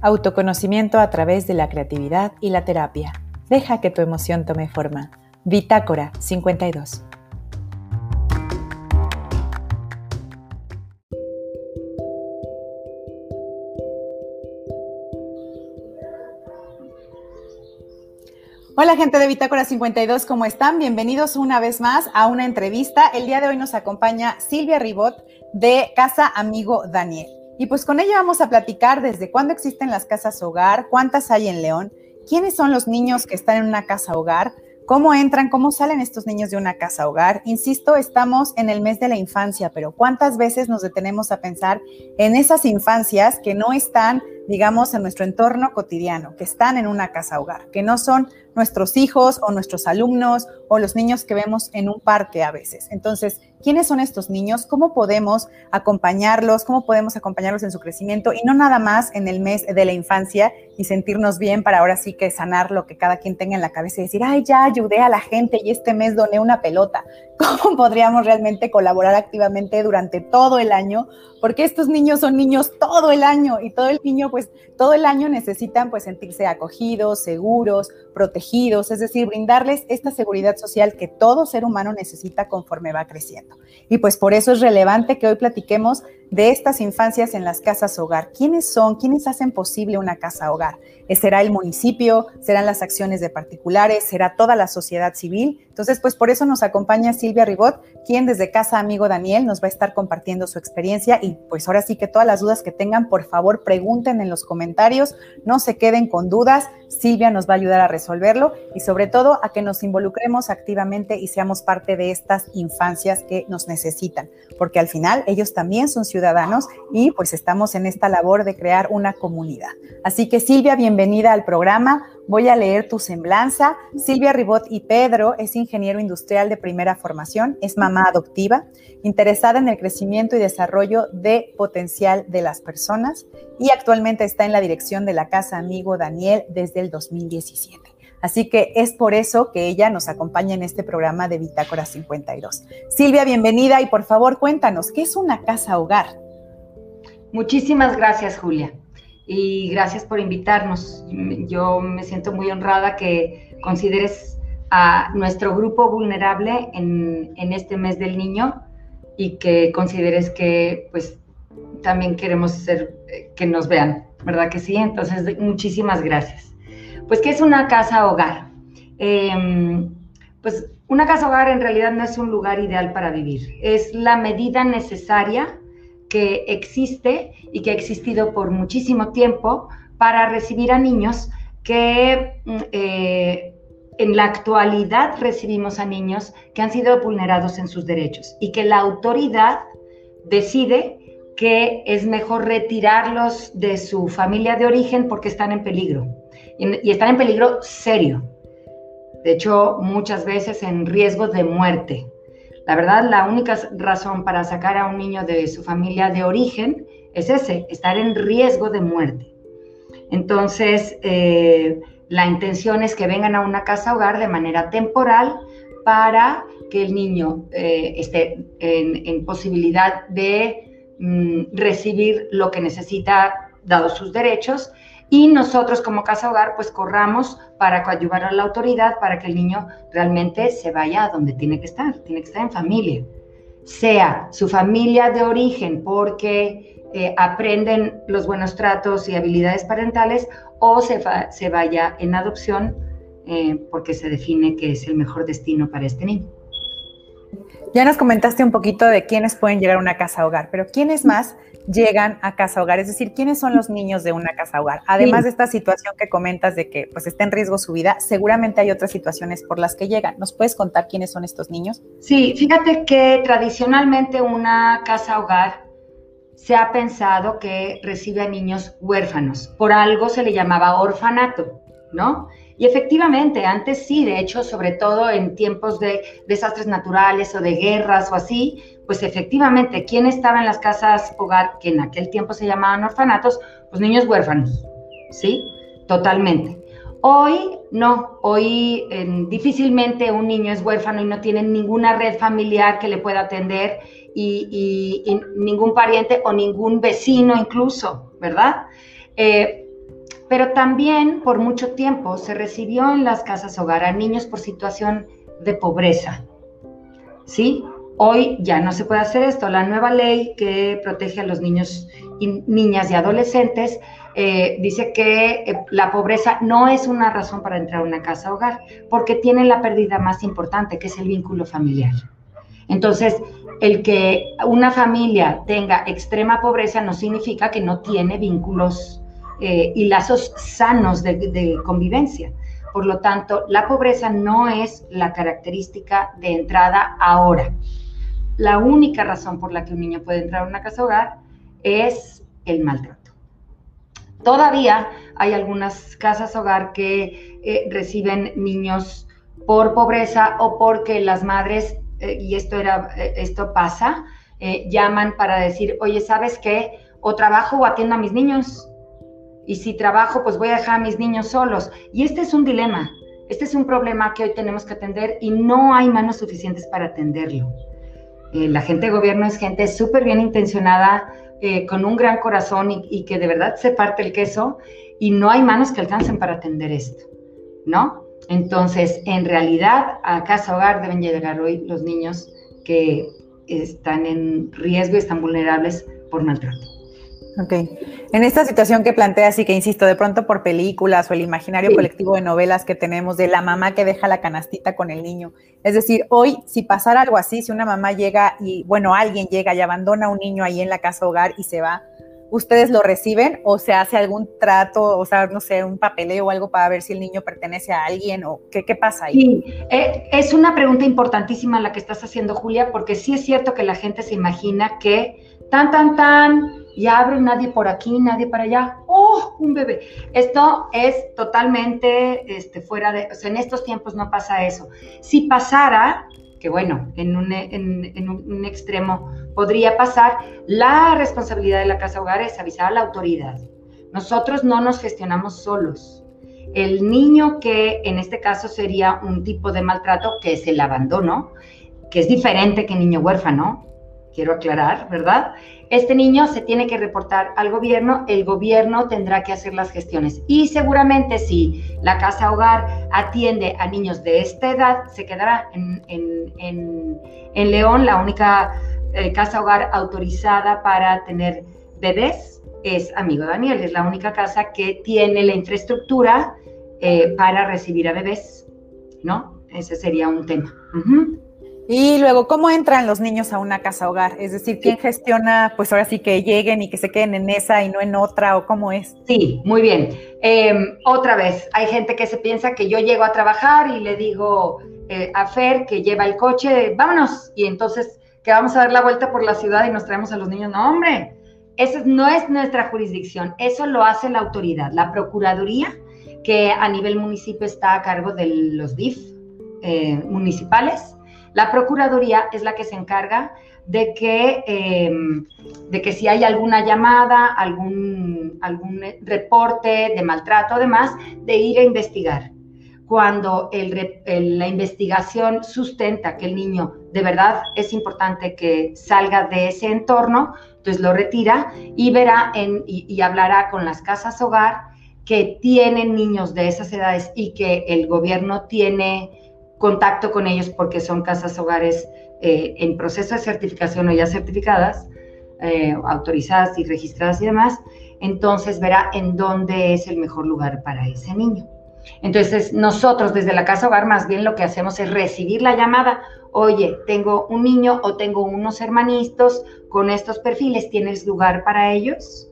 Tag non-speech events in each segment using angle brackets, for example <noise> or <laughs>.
Autoconocimiento a través de la creatividad y la terapia. Deja que tu emoción tome forma. Bitácora 52. Hola gente de Bitácora 52, ¿cómo están? Bienvenidos una vez más a una entrevista. El día de hoy nos acompaña Silvia Ribot de Casa Amigo Daniel. Y pues con ella vamos a platicar desde cuándo existen las casas hogar, cuántas hay en León, quiénes son los niños que están en una casa hogar, cómo entran, cómo salen estos niños de una casa hogar. Insisto, estamos en el mes de la infancia, pero cuántas veces nos detenemos a pensar en esas infancias que no están digamos, en nuestro entorno cotidiano, que están en una casa hogar, que no son nuestros hijos o nuestros alumnos o los niños que vemos en un parque a veces. Entonces, ¿quiénes son estos niños? ¿Cómo podemos acompañarlos? ¿Cómo podemos acompañarlos en su crecimiento? Y no nada más en el mes de la infancia y sentirnos bien para ahora sí que sanar lo que cada quien tenga en la cabeza y decir, ay, ya ayudé a la gente y este mes doné una pelota. <laughs> ¿Cómo podríamos realmente colaborar activamente durante todo el año? Porque estos niños son niños todo el año y todo el niño, pues todo el año necesitan pues sentirse acogidos, seguros, protegidos, es decir, brindarles esta seguridad social que todo ser humano necesita conforme va creciendo. Y pues por eso es relevante que hoy platiquemos de estas infancias en las casas hogar. ¿Quiénes son? ¿Quiénes hacen posible una casa hogar? ¿Será el municipio? ¿Serán las acciones de particulares? ¿Será toda la sociedad civil? Entonces, pues por eso nos acompaña Silvia Ribot, quien desde Casa Amigo Daniel nos va a estar compartiendo su experiencia y pues ahora sí que todas las dudas que tengan, por favor, pregunten en los comentarios, no se queden con dudas, Silvia nos va a ayudar a resolverlo y sobre todo a que nos involucremos activamente y seamos parte de estas infancias que nos necesitan, porque al final ellos también son ciudadanos y pues estamos en esta labor de crear una comunidad. Así que Silvia, bienvenida al programa. Voy a leer tu semblanza. Silvia Ribot y Pedro es ingeniero industrial de primera formación, es mamá adoptiva, interesada en el crecimiento y desarrollo de potencial de las personas y actualmente está en la dirección de la Casa Amigo Daniel desde el 2017. Así que es por eso que ella nos acompaña en este programa de Bitácora 52. Silvia, bienvenida y por favor cuéntanos, ¿qué es una casa hogar? Muchísimas gracias, Julia. Y gracias por invitarnos. Yo me siento muy honrada que consideres a nuestro grupo vulnerable en, este mes del niño y que consideres que pues también queremos ser, que nos vean, ¿verdad que sí? Entonces, muchísimas gracias. Pues, ¿qué es una casa hogar? Em, pues una casa hogar en realidad no es un lugar ideal para vivir, es la medida necesaria que existe y que ha existido por muchísimo tiempo para recibir a niños que mm, eh, en la actualidad recibimos a niños que han sido vulnerados en sus derechos y que la autoridad decide que es mejor retirarlos de su familia de origen porque están en peligro y, están en peligro serio. De hecho, muchas veces en riesgo de muerte. La verdad, la única razón para sacar a un niño de su familia de origen es ese, estar en riesgo de muerte. Entonces, eh, la intención es que vengan a una casa hogar de manera temporal para que el niño eh, esté en, posibilidad de mm, recibir lo que necesita, dados sus derechos, y nosotros como casa hogar pues corramos para coadyuvar a la autoridad para que el niño realmente se vaya a donde tiene que estar, tiene que estar en familia, sea su familia de origen porque eh, aprenden los buenos tratos y habilidades parentales o se, se vaya en adopción eh, porque se define que es el mejor destino para este niño. Ya nos comentaste un poquito de quiénes pueden llegar a una casa hogar, pero ¿quiénes más llegan a casa hogar? Es decir, ¿quiénes son los niños de una casa hogar? Además de esta situación que comentas de que pues está en riesgo su vida, seguramente hay otras situaciones por las que llegan. ¿Nos puedes contar quiénes son estos niños? Sí, fíjate que tradicionalmente una casa hogar se ha pensado que recibe a niños huérfanos. Por algo se le llamaba orfanato, ¿no? Y efectivamente, antes sí, de hecho, sobre todo en tiempos de desastres naturales o de guerras o así, pues efectivamente, ¿quién estaba en las casas hogar, que en aquel tiempo se llamaban orfanatos? Pues niños huérfanos, ¿sí? Totalmente. Hoy no, hoy difícilmente un niño es huérfano y no tiene ninguna red familiar que le pueda atender y, ningún pariente o ningún vecino incluso, ¿verdad? Eh, Pero también por mucho tiempo se recibió en las casas hogar a niños por situación de pobreza. ¿Sí? Hoy ya no se puede hacer esto. La nueva ley que protege a los niños y niñas y adolescentes eh, dice que eh, la pobreza no es una razón para entrar a una casa hogar, porque tiene la pérdida más importante, que es el vínculo familiar. Entonces, el que una familia tenga extrema pobreza no significa que no tiene vínculos eh, y lazos sanos de convivencia. Por lo tanto, la pobreza no es la característica de entrada ahora la única razón por la que un niño puede entrar a una casa hogar es el maltrato. Todavía hay algunas casas hogar que eh, reciben niños por pobreza o porque las madres, eh, y esto, era, esto pasa, llaman para decir, oye, ¿sabes qué? O trabajo o atiendo a mis niños. Y si trabajo, pues voy a dejar a mis niños solos. Y este es un dilema. Este es un problema que hoy tenemos que atender y no hay manos suficientes para atenderlo. Eh, la gente de gobierno es gente súper bien intencionada, eh, con un gran corazón y, que de verdad se parte el queso y no hay manos que alcancen para atender esto, ¿no? Entonces, en realidad, a casa hogar deben llegar hoy los niños que están en riesgo y están vulnerables por maltrato. Ok. En esta situación que planteas y que insisto, de pronto por películas o el imaginario colectivo de novelas que tenemos de la mamá que deja la canastita con el niño. Es decir, hoy, si pasara algo así, si una mamá llega y, bueno, alguien llega y abandona a un niño ahí en la casa hogar y se va, ¿ustedes lo reciben o se hace algún trato, o sea, no sé, un papeleo o algo para ver si el niño pertenece a alguien o qué, qué pasa ahí? Sí, eh, es una pregunta importantísima la que estás haciendo, Julia, porque sí es cierto que la gente se imagina que tan, tan, tan, y abre nadie por aquí, nadie para allá, ¡oh, un bebé! Esto es totalmente este, fuera de, o sea, en estos tiempos no pasa eso. Si pasara, que bueno, en un, en, un extremo podría pasar, la responsabilidad de la casa hogar es avisar a la autoridad. Nosotros no nos gestionamos solos. El niño que en este caso sería un tipo de maltrato, que es el abandono, que es diferente que niño huérfano, quiero aclarar, ¿verdad? Este niño se tiene que reportar al gobierno, el gobierno tendrá que hacer las gestiones y seguramente si la casa hogar atiende a niños de esta edad, se quedará en, León, la única eh, casa hogar autorizada para tener bebés es Amigo Daniel, es la única casa que tiene la infraestructura eh, para recibir a bebés, ¿no? Ese sería un tema. Y luego, ¿cómo entran los niños a una casa hogar? Es decir, ¿quién gestiona, pues ahora sí que lleguen y que se queden en esa y no en otra, o cómo es? Sí, muy bien. Em, otra vez, hay gente que se piensa que yo llego a trabajar y le digo eh, a Fer que lleva el coche, vámonos, y entonces que vamos a dar la vuelta por la ciudad y nos traemos a los niños. No, hombre, eso no es nuestra jurisdicción, eso lo hace la autoridad, la Procuraduría, que a nivel municipio está a cargo de los DIF eh, municipales la Procuraduría es la que se encarga de que, em, de que si hay alguna llamada, algún, algún reporte de maltrato, además, de ir a investigar. Cuando la investigación sustenta que el niño de verdad es importante que salga de ese entorno, entonces lo retira y verá y hablará con las casas hogar que tienen niños de esas edades y que el gobierno tiene contacto con ellos porque son casas hogares eh, en proceso de certificación o ya certificadas, eh, autorizadas y registradas y demás, entonces verá en dónde es el mejor lugar para ese niño. Entonces, nosotros desde la casa hogar más bien lo que hacemos es recibir la llamada, oye, tengo un niño o tengo unos hermanitos con estos perfiles, ¿tienes lugar para ellos?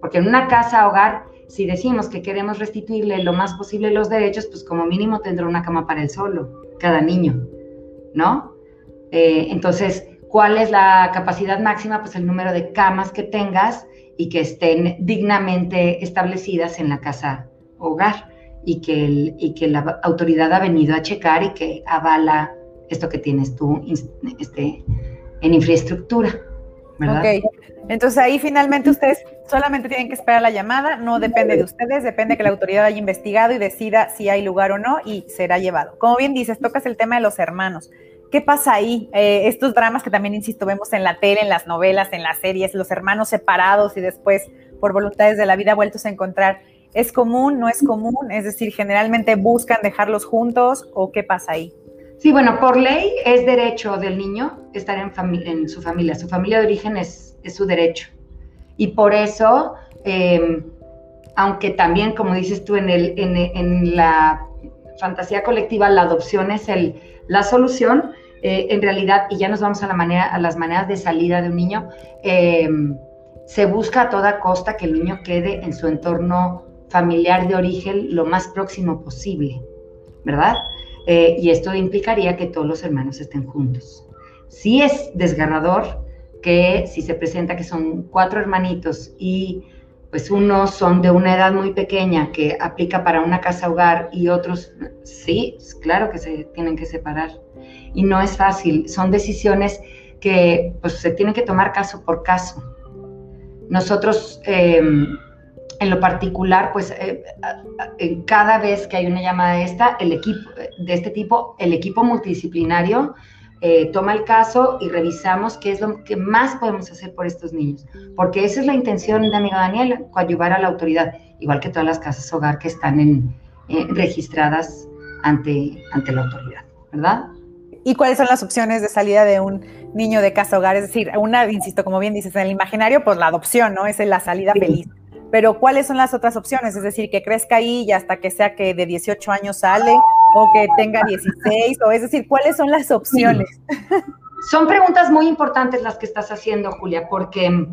Porque en una casa hogar si decimos que queremos restituirle lo más posible los derechos, pues como mínimo tendrá una cama para él solo, cada niño, ¿no? Eh, entonces, ¿cuál es la capacidad máxima? Pues el número de camas que tengas y que estén dignamente establecidas en la casa hogar y que, el, y que la autoridad ha venido a checar y que avala esto que tienes tú este, en infraestructura. ¿Verdad? Entonces ahí finalmente ustedes solamente tienen que esperar la llamada, no depende de ustedes, depende que la autoridad haya investigado y decida si hay lugar o no y será llevado. Como bien dices, tocas el tema de los hermanos. ¿Qué pasa ahí? Eh, estos dramas que también, insisto, vemos en la tele, en las novelas, en las series, los hermanos separados y después, por voluntades de la vida, vueltos a encontrar. ¿Es común, no es común? Es decir, generalmente buscan dejarlos juntos o qué pasa ahí? Sí, bueno, por ley es derecho del niño estar en, su familia. Su familia de origen es, su derecho. Y por eso, em, aunque también, como dices tú, en, la fantasía colectiva la adopción es la solución, eh, en realidad, y ya nos vamos a las maneras de salida de un niño, em, se busca a toda costa que el niño quede en su entorno familiar de origen lo más próximo posible, ¿verdad? Eh, y esto implicaría que todos los hermanos estén juntos. Sí es desgarrador que si se presenta que son cuatro hermanitos y pues unos son de una edad muy pequeña que aplica para una casa hogar y otros, sí, claro que se tienen que separar. Y no es fácil, son decisiones que pues se tienen que tomar caso por caso. Nosotros... Em, en lo particular, pues eh, cada vez que hay una llamada de esta, el equipo de este tipo, el equipo multidisciplinario eh, toma el caso y revisamos qué es lo que más podemos hacer por estos niños, porque esa es la intención de amiga Daniela, coadyuvar a la autoridad, igual que todas las casas hogar que están en, eh, registradas ante, ante la autoridad, ¿verdad? ¿Y cuáles son las opciones de salida de un niño de casa hogar? Es decir, una, insisto, como bien dices, en el imaginario, pues la adopción, ¿no? Es la salida feliz pero ¿cuáles son las otras opciones? Es decir, que crezca ahí y hasta que sea que de 18 años sale o que tenga 16, o es decir, ¿cuáles son las opciones? Son preguntas muy importantes las que estás haciendo, Julia, porque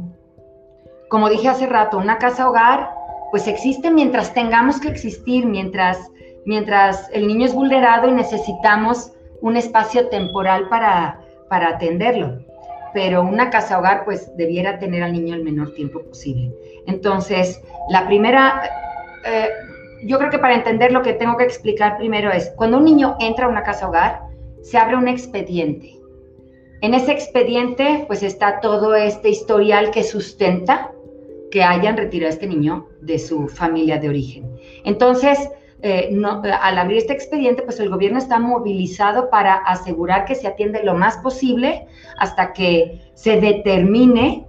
como dije hace rato, una casa hogar pues existe mientras tengamos que existir, mientras, mientras el niño es vulnerado y necesitamos un espacio temporal para, para atenderlo pero una casa hogar pues debiera tener al niño el menor tiempo posible. Entonces, la primera, eh, yo creo que para entender lo que tengo que explicar primero es, cuando un niño entra a una casa hogar, se abre un expediente. En ese expediente pues está todo este historial que sustenta que hayan retirado a este niño de su familia de origen. Entonces, eh, al abrir este expediente, pues el gobierno está movilizado para asegurar que se atiende lo más posible hasta que se determine,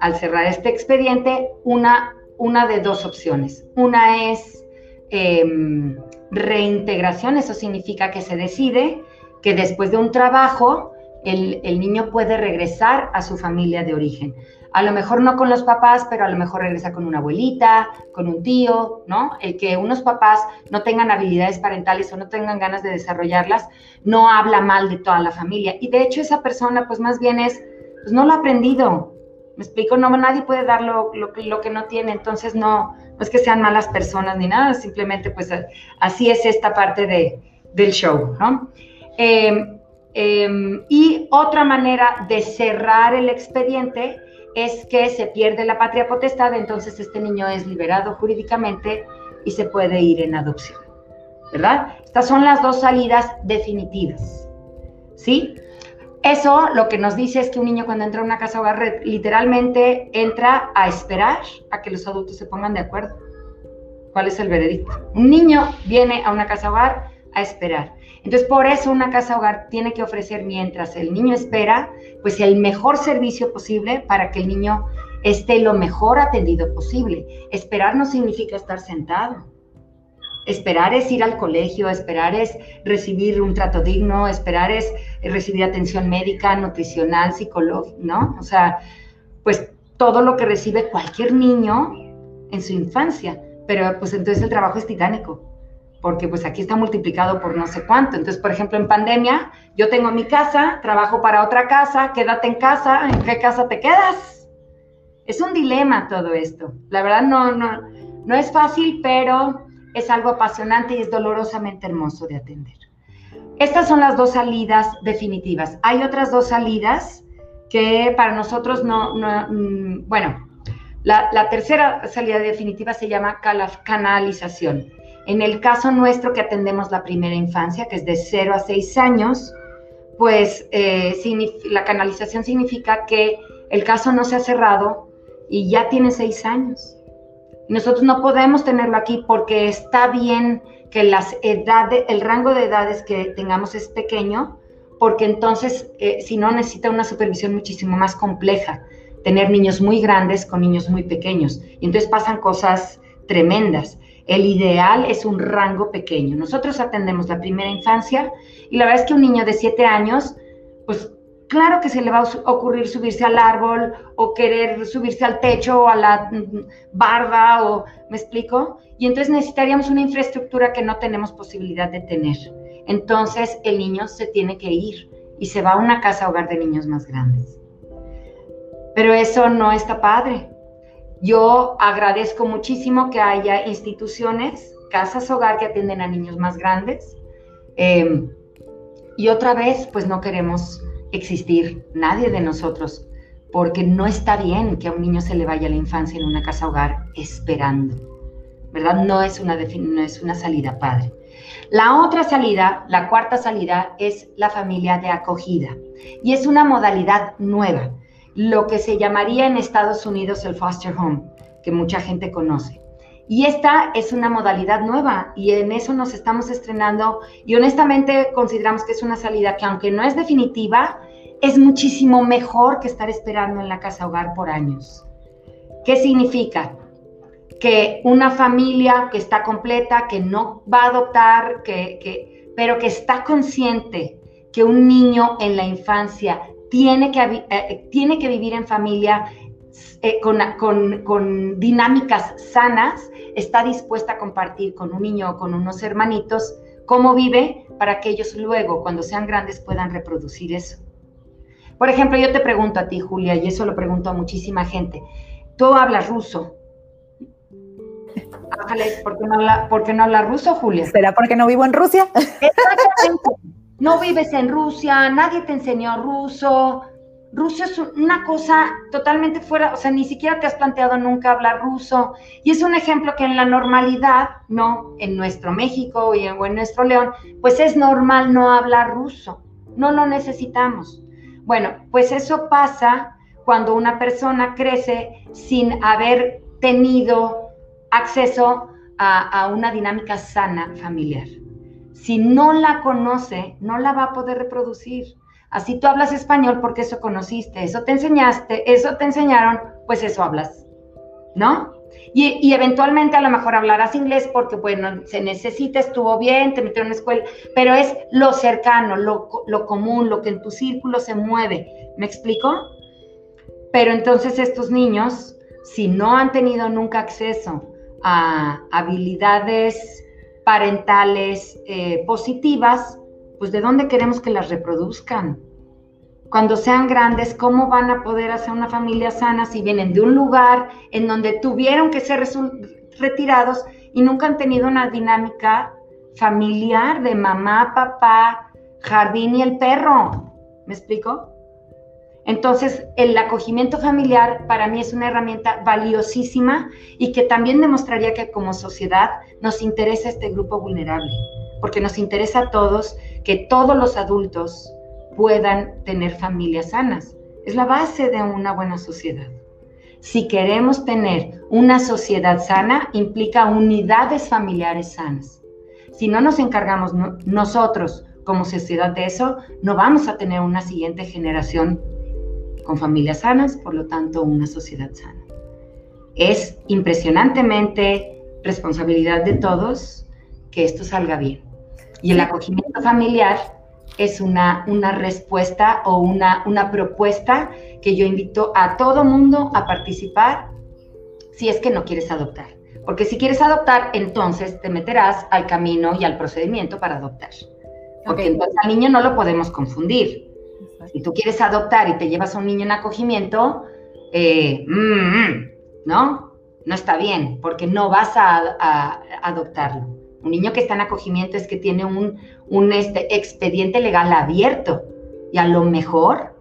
al cerrar este expediente, una, una de dos opciones. Una es em, reintegración, eso significa que se decide que después de un trabajo el, el niño puede regresar a su familia de origen a lo mejor no con los papás, pero a lo mejor regresa con una abuelita, con un tío, ¿no? El que unos papás no tengan habilidades parentales o no tengan ganas de desarrollarlas, no habla mal de toda la familia. Y de hecho esa persona, pues más bien es, pues no lo ha aprendido. Me explico, no, nadie puede dar lo, lo, lo que no tiene, entonces no, no es que sean malas personas ni nada, simplemente pues así es esta parte de, del show, ¿no? Em, em, y otra manera de cerrar el expediente es que se pierde la patria potestad, entonces este niño es liberado jurídicamente y se puede ir en adopción. ¿Verdad? Estas son las dos salidas definitivas. ¿Sí? Eso lo que nos dice es que un niño cuando entra a una casa hogar literalmente entra a esperar a que los adultos se pongan de acuerdo. ¿Cuál es el veredicto? Un niño viene a una casa hogar a esperar. Entonces, por eso una casa hogar tiene que ofrecer, mientras el niño espera, pues el mejor servicio posible para que el niño esté lo mejor atendido posible. Esperar no significa estar sentado. Esperar es ir al colegio, esperar es recibir un trato digno, esperar es recibir atención médica, nutricional, psicológica, ¿no? O sea, pues todo lo que recibe cualquier niño en su infancia. Pero pues entonces el trabajo es titánico porque pues aquí está multiplicado por no sé cuánto. Entonces, por ejemplo, en pandemia, yo tengo mi casa, trabajo para otra casa, quédate en casa, ¿en qué casa te quedas? Es un dilema todo esto. La verdad no, no, no es fácil, pero es algo apasionante y es dolorosamente hermoso de atender. Estas son las dos salidas definitivas. Hay otras dos salidas que para nosotros no, no mm, bueno, la, la, tercera salida definitiva se llama canalización en el caso nuestro que atendemos la primera infancia, que es de 0 a 6 años, pues eh, la canalización significa que el caso no se ha cerrado y ya tiene 6 años. nosotros no podemos tenerlo aquí porque está bien que las edades, el rango de edades que tengamos es pequeño, porque entonces, eh, si no, necesita una supervisión muchísimo más compleja. Tener niños muy grandes con niños muy pequeños. Y entonces pasan cosas tremendas. El ideal es un rango pequeño. Nosotros atendemos la primera infancia y la verdad es que un niño de 7 años, pues claro que se le va a ocurrir subirse al árbol o querer subirse al techo o a la mm, barda o, ¿me explico? Y entonces necesitaríamos una infraestructura que no tenemos posibilidad de tener. Entonces el niño se tiene que ir y se va a una casa hogar de niños más grandes. Pero eso no está padre. Yo agradezco muchísimo que haya instituciones, casas hogar que atienden a niños más grandes. Em, y otra vez, pues no queremos existir nadie de nosotros, porque no está bien que a un niño se le vaya la infancia en una casa hogar esperando, ¿verdad? No es una, no es una salida padre. La otra salida, la cuarta salida, es la familia de acogida y es una modalidad nueva lo que se llamaría en Estados Unidos el foster home, que mucha gente conoce. Y esta es una modalidad nueva y en eso nos estamos estrenando y honestamente consideramos que es una salida que aunque no es definitiva, es muchísimo mejor que estar esperando en la casa hogar por años. ¿Qué significa? Que una familia que está completa, que no va a adoptar, que, pero que está consciente que un niño en la infancia tiene que, eh, eh, tiene que vivir en familia eh, con, con, dinámicas sanas, está dispuesta a compartir con un niño o con unos hermanitos cómo vive para que ellos luego, cuando sean grandes, puedan reproducir eso. Por ejemplo, yo te pregunto a ti, Julia, y eso lo pregunto a muchísima gente. Tú hablas ruso. <laughs> ¿por qué no habla, ¿por qué no habla ruso, Julia? ¿Será porque no vivo en Rusia? Exactamente no vives en Rusia, nadie te enseñó ruso. Ruso es una cosa totalmente fuera, o sea, ni siquiera te has planteado nunca hablar ruso. Y es un ejemplo que en la normalidad, no, en nuestro México y en, o en nuestro León, pues es normal no hablar ruso. No lo necesitamos. Bueno, pues eso pasa cuando una persona crece sin haber tenido acceso a una dinámica sana familiar si no la conoce, no la va a poder reproducir. Así tú hablas español porque eso conociste, eso te enseñaste, eso te enseñaron, pues eso hablas, ¿no? Y, eventualmente a lo mejor hablarás inglés porque, bueno, se necesita, estuvo bien, te metieron en la escuela, pero es lo cercano, lo, lo común, lo que en tu círculo se mueve. ¿Me explico? Pero entonces estos niños, si no han tenido nunca acceso a habilidades parentales eh, positivas, pues de dónde queremos que las reproduzcan. Cuando sean grandes, ¿cómo van a poder hacer una familia sana si vienen de un lugar en donde tuvieron que ser retirados y nunca han tenido una dinámica familiar de mamá, papá, jardín y el perro? ¿Me explico? Entonces, el acogimiento familiar para mí es una herramienta valiosísima y que también demostraría que como sociedad nos interesa este grupo vulnerable, porque nos interesa a todos que todos los adultos puedan tener familias sanas. Es la base de una buena sociedad. Si queremos tener una sociedad sana, implica unidades familiares sanas. Si no nos encargamos nosotros como sociedad de eso, no vamos a tener una siguiente generación con familias sanas, por lo tanto una sociedad sana. Es impresionantemente responsabilidad de todos que esto salga bien. Y el acogimiento familiar es una, una respuesta o una, una propuesta que yo invito a todo mundo a participar si es que no quieres adoptar. Porque si quieres adoptar, entonces te meterás al camino y al procedimiento para adoptar. Porque entonces al niño no lo podemos confundir. Si tú quieres adoptar y te llevas a un niño en acogimiento, eh, mm, mm, ¿no? No está bien, porque no vas a, adoptarlo. Un niño que está en acogimiento es que tiene un, un este, expediente legal abierto y a lo mejor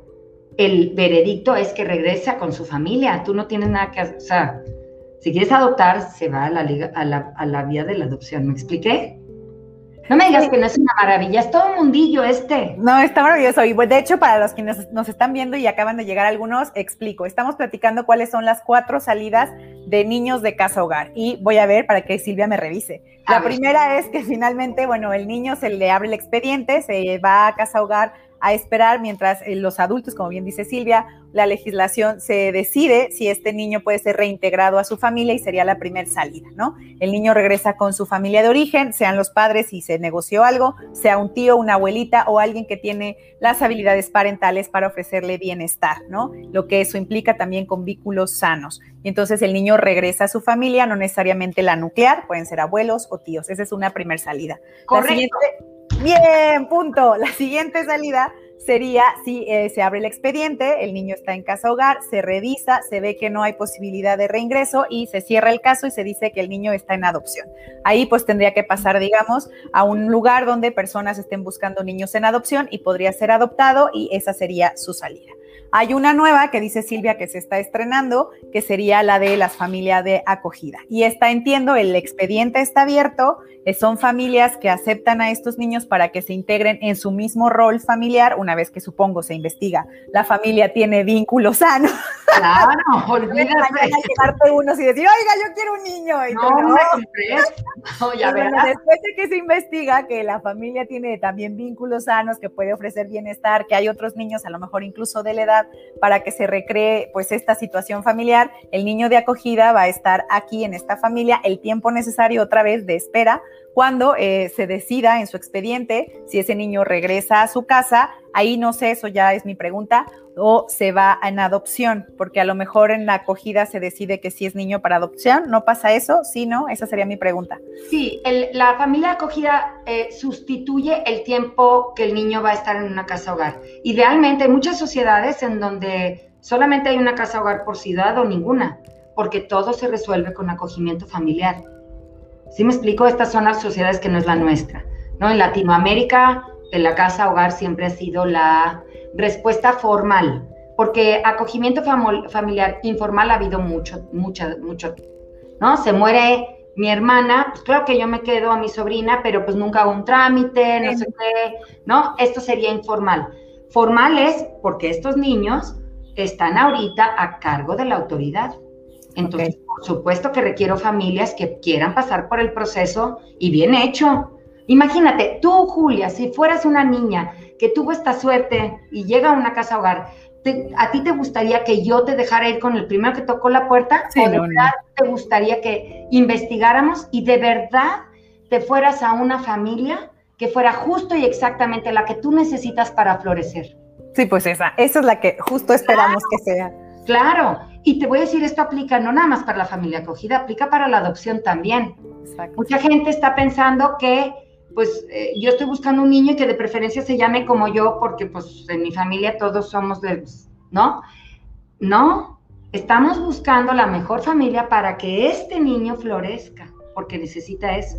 el veredicto es que regresa con su familia. Tú no tienes nada que hacer. O sea, si quieres adoptar, se va a la, a la, a la vía de la adopción. ¿Me expliqué? No me digas que no es una maravilla, es todo un mundillo este. No, está maravilloso. Y de hecho, para los que nos, están viendo y acaban de llegar algunos, explico. Estamos platicando cuáles son las cuatro salidas de niños de casa hogar. Y voy a ver para que Silvia me revise. La primera es que finalmente, bueno, el niño se le abre el expediente, se va a casa hogar a esperar mientras eh, los adultos, como bien dice Silvia, la legislación se decide si este niño puede ser reintegrado a su familia y sería la primera salida, ¿no? El niño regresa con su familia de origen, sean los padres y se negoció algo, sea un tío, una abuelita o alguien que tiene las habilidades parentales para ofrecerle bienestar, ¿no? Lo que eso implica también con vínculos sanos. Y entonces el niño regresa a su familia, no necesariamente la nuclear, pueden ser abuelos o tíos. Esa es una primera salida. Correcto. bien, punto. La siguiente salida sería si eh, se abre el expediente, el niño está en casa hogar, se revisa, se ve que no hay posibilidad de reingreso y se cierra el caso y se dice que el niño está en adopción. Ahí pues tendría que pasar, digamos, a un lugar donde personas estén buscando niños en adopción y podría ser adoptado y esa sería su salida. Hay una nueva que dice Silvia que se está estrenando, que sería la de las familias de acogida. Y esta entiendo, el expediente está abierto, son familias que aceptan a estos niños para que se integren en su mismo rol familiar, una vez que supongo se investiga, la familia tiene vínculos sanos. Claro, <laughs> olvídate. llevarte unos y decir, oiga, yo quiero un niño. Y no, no, <laughs> no, ya bueno, después de que se investiga que la familia tiene también vínculos sanos, que puede ofrecer bienestar, que hay otros niños, a lo mejor incluso de la edad, para que se recree pues esta situación familiar, el niño de acogida va a estar aquí en esta familia el tiempo necesario otra vez de espera cuando eh, se decida en su expediente si ese niño regresa a su casa, ahí no sé, eso ya es mi pregunta, o se va en adopción, porque a lo mejor en la acogida se decide que si es niño para adopción, ¿no pasa eso? Sí, ¿no? Esa sería mi pregunta. Sí, la familia acogida eh, sustituye el tiempo que el niño va a estar en una casa hogar. Idealmente hay muchas sociedades en donde solamente hay una casa hogar por ciudad o ninguna, porque todo se resuelve con acogimiento familiar. ¿Sí me explico? Estas son las sociedades que no es la nuestra. ¿no? En Latinoamérica, en la casa hogar siempre ha sido la respuesta formal, porque acogimiento familiar informal ha habido mucho, mucho, mucho, ¿no? Se muere mi hermana, pues claro que yo me quedo a mi sobrina, pero pues nunca hago un trámite, no sé qué, ¿no? Esto sería informal. Formal es porque estos niños están ahorita a cargo de la autoridad. Entonces, por supuesto que requiero familias que quieran pasar por el proceso y bien hecho. Imagínate, tú, Julia, si fueras una niña que tuvo esta suerte y llega a una casa hogar, ¿a ti te gustaría que yo te dejara ir con el primero que tocó la puerta? ¿O de verdad te gustaría que investigáramos y de verdad te fueras a una familia que fuera justo y exactamente la que tú necesitas para florecer? Sí, pues esa, esa es la que justo esperamos que sea. Claro, y te voy a decir, esto aplica no nada más para la familia acogida, aplica para la adopción también. Mucha gente está pensando que, pues, eh, yo estoy buscando un niño y que de preferencia se llame como yo, porque, pues, en mi familia todos somos de, ¿no? No, estamos buscando la mejor familia para que este niño florezca, porque necesita eso.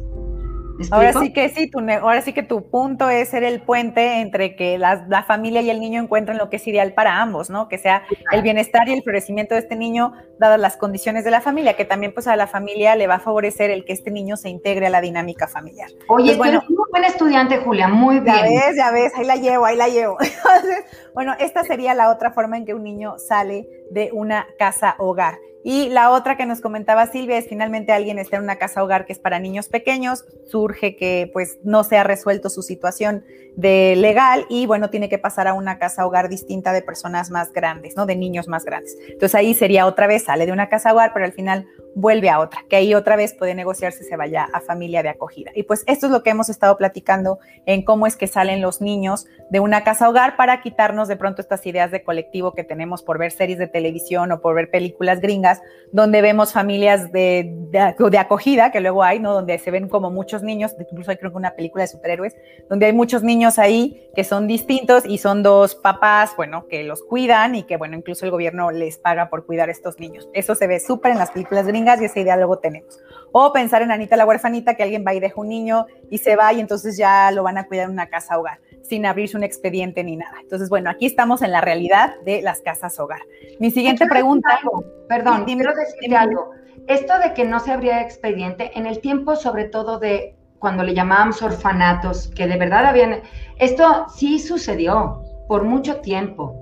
Ahora sí que sí, tu, ahora sí que tu punto es ser el puente entre que la, familia y el niño encuentren lo que es ideal para ambos, ¿no? Que sea el bienestar y el florecimiento de este niño, dadas las condiciones de la familia, que también pues a la familia le va a favorecer el que este niño se integre a la dinámica familiar. Oye, bueno, muy buen estudiante, Julia, muy bien. Ya ves, ya ves, ahí la llevo, ahí la llevo. <laughs> bueno, esta sería la otra forma en que un niño sale de una casa hogar. Y la otra que nos comentaba Silvia es finalmente alguien está en una casa hogar que es para niños pequeños, surge que pues no se ha resuelto su situación de legal y bueno, tiene que pasar a una casa hogar distinta de personas más grandes, ¿no? De niños más grandes. Entonces ahí sería otra vez, sale de una casa hogar, pero al final vuelve a otra, que ahí otra vez puede negociarse se vaya a familia de acogida. Y pues esto es lo que hemos estado platicando en cómo es que salen los niños de una casa hogar para quitarnos de pronto estas ideas de colectivo que tenemos por ver series de televisión o por ver películas gringas, donde vemos familias de, de, acogida, que luego hay, ¿no? Donde se ven como muchos niños, incluso hay creo que una película de superhéroes, donde hay muchos niños ahí que son distintos y son dos papás, bueno, que los cuidan y que, bueno, incluso el gobierno les paga por cuidar a estos niños. Eso se ve súper en las películas gringas y ese diálogo tenemos. O pensar en Anita la huerfanita, que alguien va y deja un niño y se va y entonces ya lo van a cuidar en una casa hogar, sin abrirse un expediente ni nada. Entonces, bueno, aquí estamos en la realidad de las casas hogar. Mi siguiente pregunta. Perdón, quiero decirte algo. Esto de que no se abría expediente, en el tiempo sobre todo de cuando le llamábamos orfanatos, que de verdad habían... Esto sí sucedió por mucho tiempo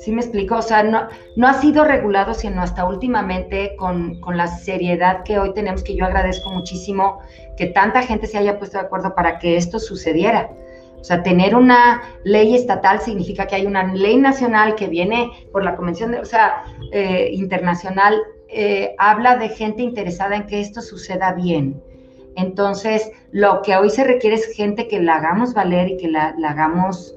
¿Sí me explico? O sea, no, no ha sido regulado, sino hasta últimamente con, con, la seriedad que hoy tenemos, que yo agradezco muchísimo que tanta gente se haya puesto de acuerdo para que esto sucediera. O sea, tener una ley estatal significa que hay una ley nacional que viene por la Convención, de, o sea, eh, internacional, eh, habla de gente interesada en que esto suceda bien. Entonces, lo que hoy se requiere es gente que la hagamos valer y que la, la hagamos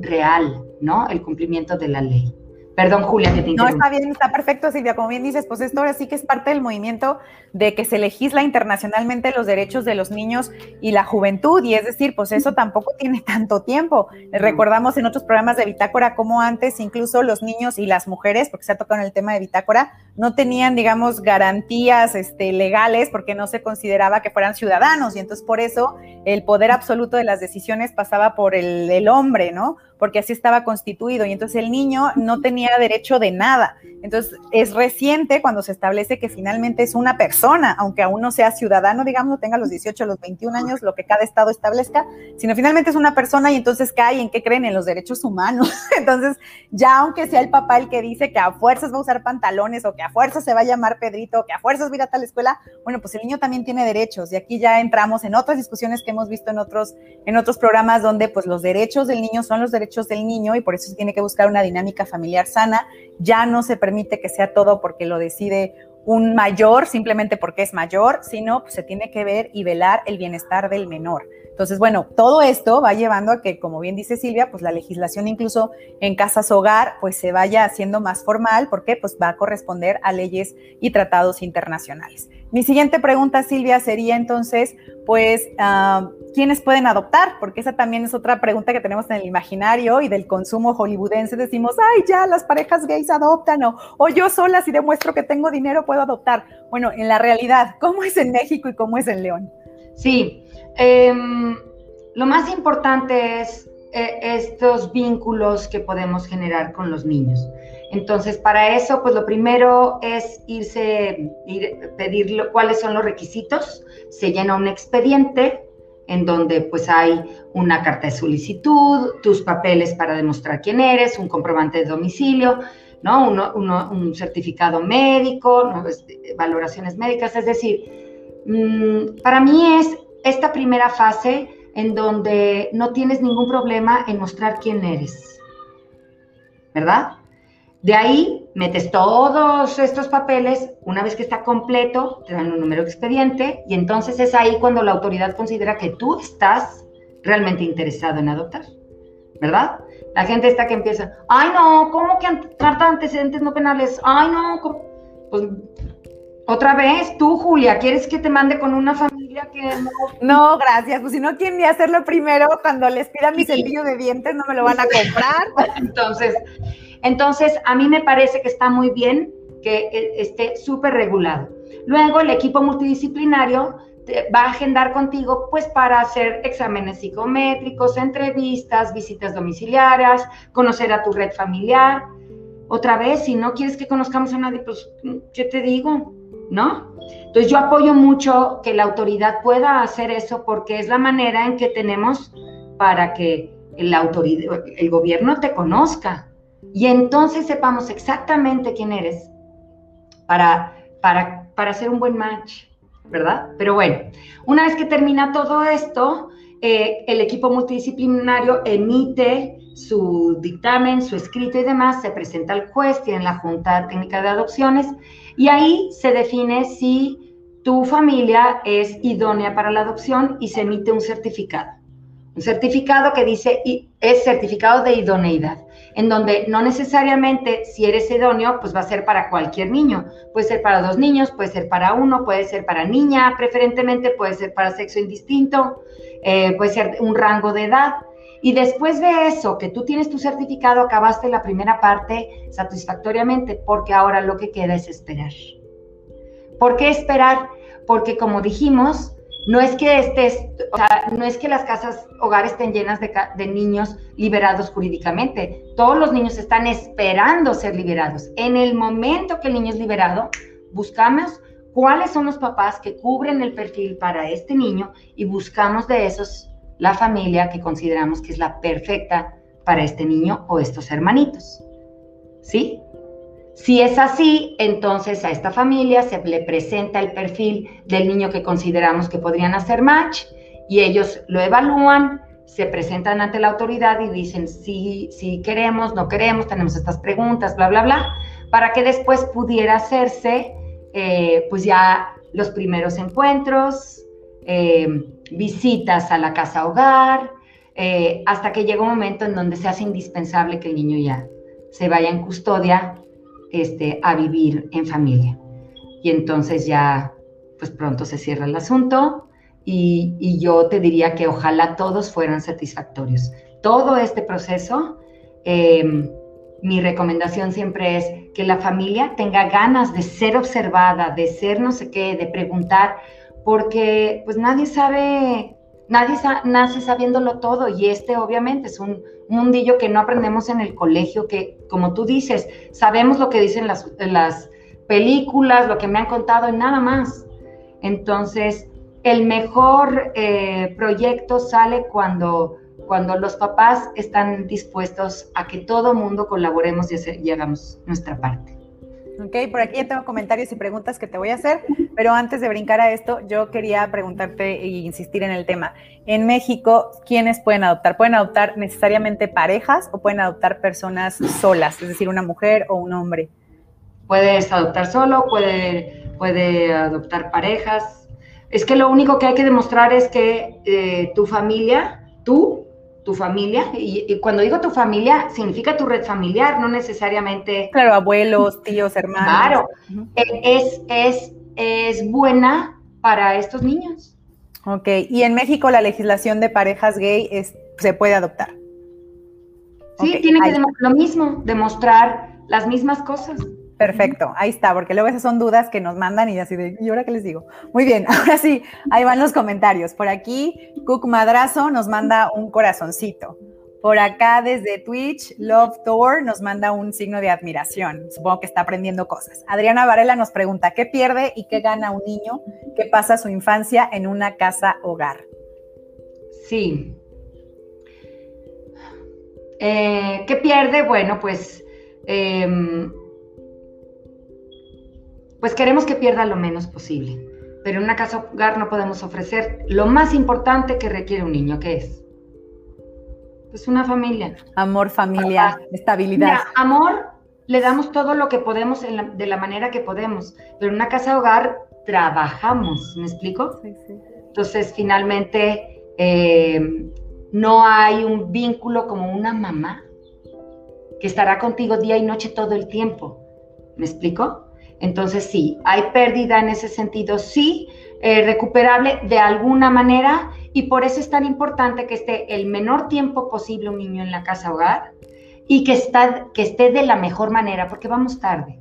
real, ¿no? El cumplimiento de la ley. Perdón, Julia, que te No, está bien, está perfecto, Silvia. Como bien dices, pues esto ahora sí que es parte del movimiento de que se legisla internacionalmente los derechos de los niños y la juventud. Y es decir, pues eso tampoco tiene tanto tiempo. Recordamos en otros programas de Bitácora cómo antes incluso los niños y las mujeres, porque se ha tocado en el tema de Bitácora, no tenían, digamos, garantías este, legales porque no se consideraba que fueran ciudadanos. Y entonces por eso el poder absoluto de las decisiones pasaba por el, el hombre, ¿no? Porque así estaba constituido y entonces el niño no tenía derecho de nada. Entonces es reciente cuando se establece que finalmente es una persona, aunque aún no sea ciudadano, digamos, no tenga los 18 o los 21 años, lo que cada estado establezca, sino finalmente es una persona y entonces cae en qué creen en los derechos humanos. <laughs> Entonces ya aunque sea el papá el que dice que a fuerzas va a usar pantalones o que a fuerzas se va a llamar Pedrito o que a fuerzas va a ir a tal escuela, bueno, pues el niño también tiene derechos y aquí ya entramos en otras discusiones que hemos visto en otros, en otros programas donde pues los derechos del niño son los derechos del niño y por eso se tiene que buscar una dinámica familiar sana. Ya no se permite que sea todo porque lo decide un mayor simplemente porque es mayor, sino pues, se tiene que ver y velar el bienestar del menor. Entonces, bueno, todo esto va llevando a que, como bien dice Silvia, pues la legislación incluso en casas hogar, pues se vaya haciendo más formal, porque pues va a corresponder a leyes y tratados internacionales. Mi siguiente pregunta, Silvia, sería entonces, pues, uh, ¿quiénes pueden adoptar? Porque esa también es otra pregunta que tenemos en el imaginario y del consumo hollywoodense. Decimos, ay, ya, las parejas gays adoptan o, o yo sola, si demuestro que tengo dinero, puedo adoptar. Bueno, en la realidad, ¿cómo es en México y cómo es en León? Sí, em, lo más importante es eh, estos vínculos que podemos generar con los niños. Entonces, para eso, pues lo primero es irse, ir, pedir cuáles son los requisitos. Se llena un expediente en donde pues hay una carta de solicitud, tus papeles para demostrar quién eres, un comprobante de domicilio, ¿no? un certificado médico, valoraciones médicas. Es decir, mm, para mí es esta primera fase en donde no tienes ningún problema en mostrar quién eres, ¿verdad? De ahí metes todos estos papeles, una vez que está completo, te dan un número de expediente y entonces es ahí cuando la autoridad considera que tú estás realmente interesado en adoptar, ¿verdad? La gente está que empieza, ay no, ¿cómo que carta de antecedentes no penales? Ay no, pues otra vez tú, Julia, ¿quieres que te mande con una familia que no? No, gracias. Pues si no quieren ni hacerlo primero, cuando les pidan mi cepillo de dientes, no me lo van a comprar. <laughs> Entonces, entonces, a mí me parece que está muy bien que e, esté súper regulado. Luego, el equipo multidisciplinario va a agendar contigo pues para hacer exámenes psicométricos, entrevistas, visitas domiciliarias, conocer a tu red familiar. Otra vez, si no quieres que conozcamos a nadie, pues, ¿qué te digo? ¿No? Entonces yo apoyo mucho que la autoridad pueda hacer eso porque es la manera en que tenemos para que el gobierno te conozca, y entonces sepamos exactamente quién eres para, para, para hacer un buen match, ¿verdad? Pero bueno, una vez que termina todo esto, eh, el equipo multidisciplinario emite su dictamen, su escrito y demás, se presenta al juez, tiene la Junta Técnica de Adopciones y ahí se define si tu familia es idónea para la adopción y se emite un certificado. Un certificado que dice, es certificado de idoneidad, en donde no necesariamente si eres idóneo, pues va a ser para cualquier niño. Puede ser para dos niños, puede ser para uno, puede ser para niña, preferentemente puede ser para sexo indistinto, eh, puede ser un rango de edad. Y después de eso, que tú tienes tu certificado, acabaste la primera parte satisfactoriamente, porque ahora lo que queda es esperar. ¿Por qué esperar? Porque como dijimos, no es que estés, o sea, no es que las casas hogares estén llenas de, niños liberados jurídicamente. Todos los niños están esperando ser liberados. En el momento que el niño es liberado, buscamos cuáles son los papás que cubren el perfil para este niño y buscamos de esos la familia que consideramos que es la perfecta para este niño o estos hermanitos. ¿Sí? Si es así, entonces a esta familia se le presenta el perfil del niño que consideramos que podrían hacer match y ellos lo evalúan, se presentan ante la autoridad y dicen si, si queremos, no queremos, tenemos estas preguntas, bla, bla, bla, para que después pudiera hacerse eh, pues ya los primeros encuentros, eh, visitas a la casa hogar, eh, hasta que llega un momento en donde se hace indispensable que el niño ya se vaya en custodia este, a vivir en familia. Y entonces ya, pues pronto se cierra el asunto y, yo te diría que ojalá todos fueran satisfactorios. Todo este proceso, em, mi recomendación siempre es que la familia tenga ganas de ser observada, de ser no sé qué, de preguntar, porque pues nadie sabe, nadie nace sabiéndolo todo y este obviamente es un mundillo que no aprendemos en el colegio, que como tú dices, sabemos lo que dicen las, las películas, lo que me han contado y nada más. Entonces, el mejor eh, proyecto sale cuando, cuando los papás están dispuestos a que todo mundo colaboremos y, hagamos nuestra parte. Ok, por aquí ya tengo comentarios y preguntas que te voy a hacer, pero antes de brincar a esto, yo quería preguntarte e insistir en el tema. En México, ¿quiénes pueden adoptar? ¿Pueden adoptar necesariamente parejas o pueden adoptar personas solas, es decir, una mujer o un hombre? Puedes adoptar solo, puede, adoptar parejas, es que lo único que hay que demostrar es que eh, tu familia, tú, tu familia, y, cuando digo tu familia, significa tu red familiar, no necesariamente... Claro, abuelos, tíos, hermanos. Claro, e, es, es, es buena para estos niños. Ok, y en México la legislación de parejas gay es, se puede adoptar. Sí, tiene que lo mismo, demostrar las mismas cosas. Perfecto, ahí está, porque luego esas son dudas que nos mandan y así de, ¿y ahora qué les digo? Muy bien, <laughs> ahora sí, ahí van los comentarios. Por aquí, Cook Madrazo nos manda un corazoncito. Por acá desde Twitch, Love Tour nos manda un signo de admiración. Supongo que está aprendiendo cosas. Adriana Varela nos pregunta, ¿qué pierde y qué gana un niño que pasa su infancia en una casa hogar? Sí. Eh, ¿Qué pierde? Bueno, pues... Em, pues queremos que pierda lo menos posible. Pero en una casa hogar no podemos ofrecer lo más importante que requiere un niño, que es pues una familia. Amor, familia, estabilidad. amor, le damos todo lo que podemos de la manera que podemos, pero en una casa hogar trabajamos, ¿me explico? Sí, sí. Entonces, finalmente, eh, no hay un vínculo como una mamá que estará contigo día y noche todo el tiempo, ¿me explico? Entonces sí, hay pérdida en ese sentido, sí, eh, recuperable de alguna manera y por eso es tan importante que esté el menor tiempo posible un niño en la casa hogar y que, está, que esté de la mejor manera, porque vamos tarde,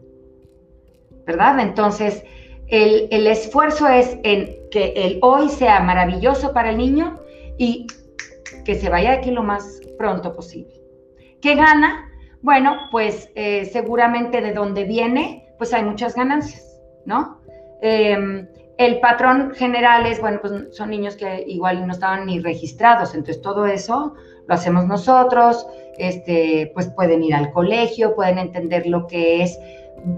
¿verdad? Entonces, el, el esfuerzo es en que el hoy sea maravilloso para el niño y que se vaya aquí lo más pronto posible. ¿Qué gana? Bueno, pues eh, seguramente de dónde viene, pues hay muchas ganancias, ¿no? Em, el patrón general es, bueno, pues son niños que igual no estaban ni registrados, entonces todo eso lo hacemos nosotros, este, pues pueden ir al colegio, pueden entender lo que es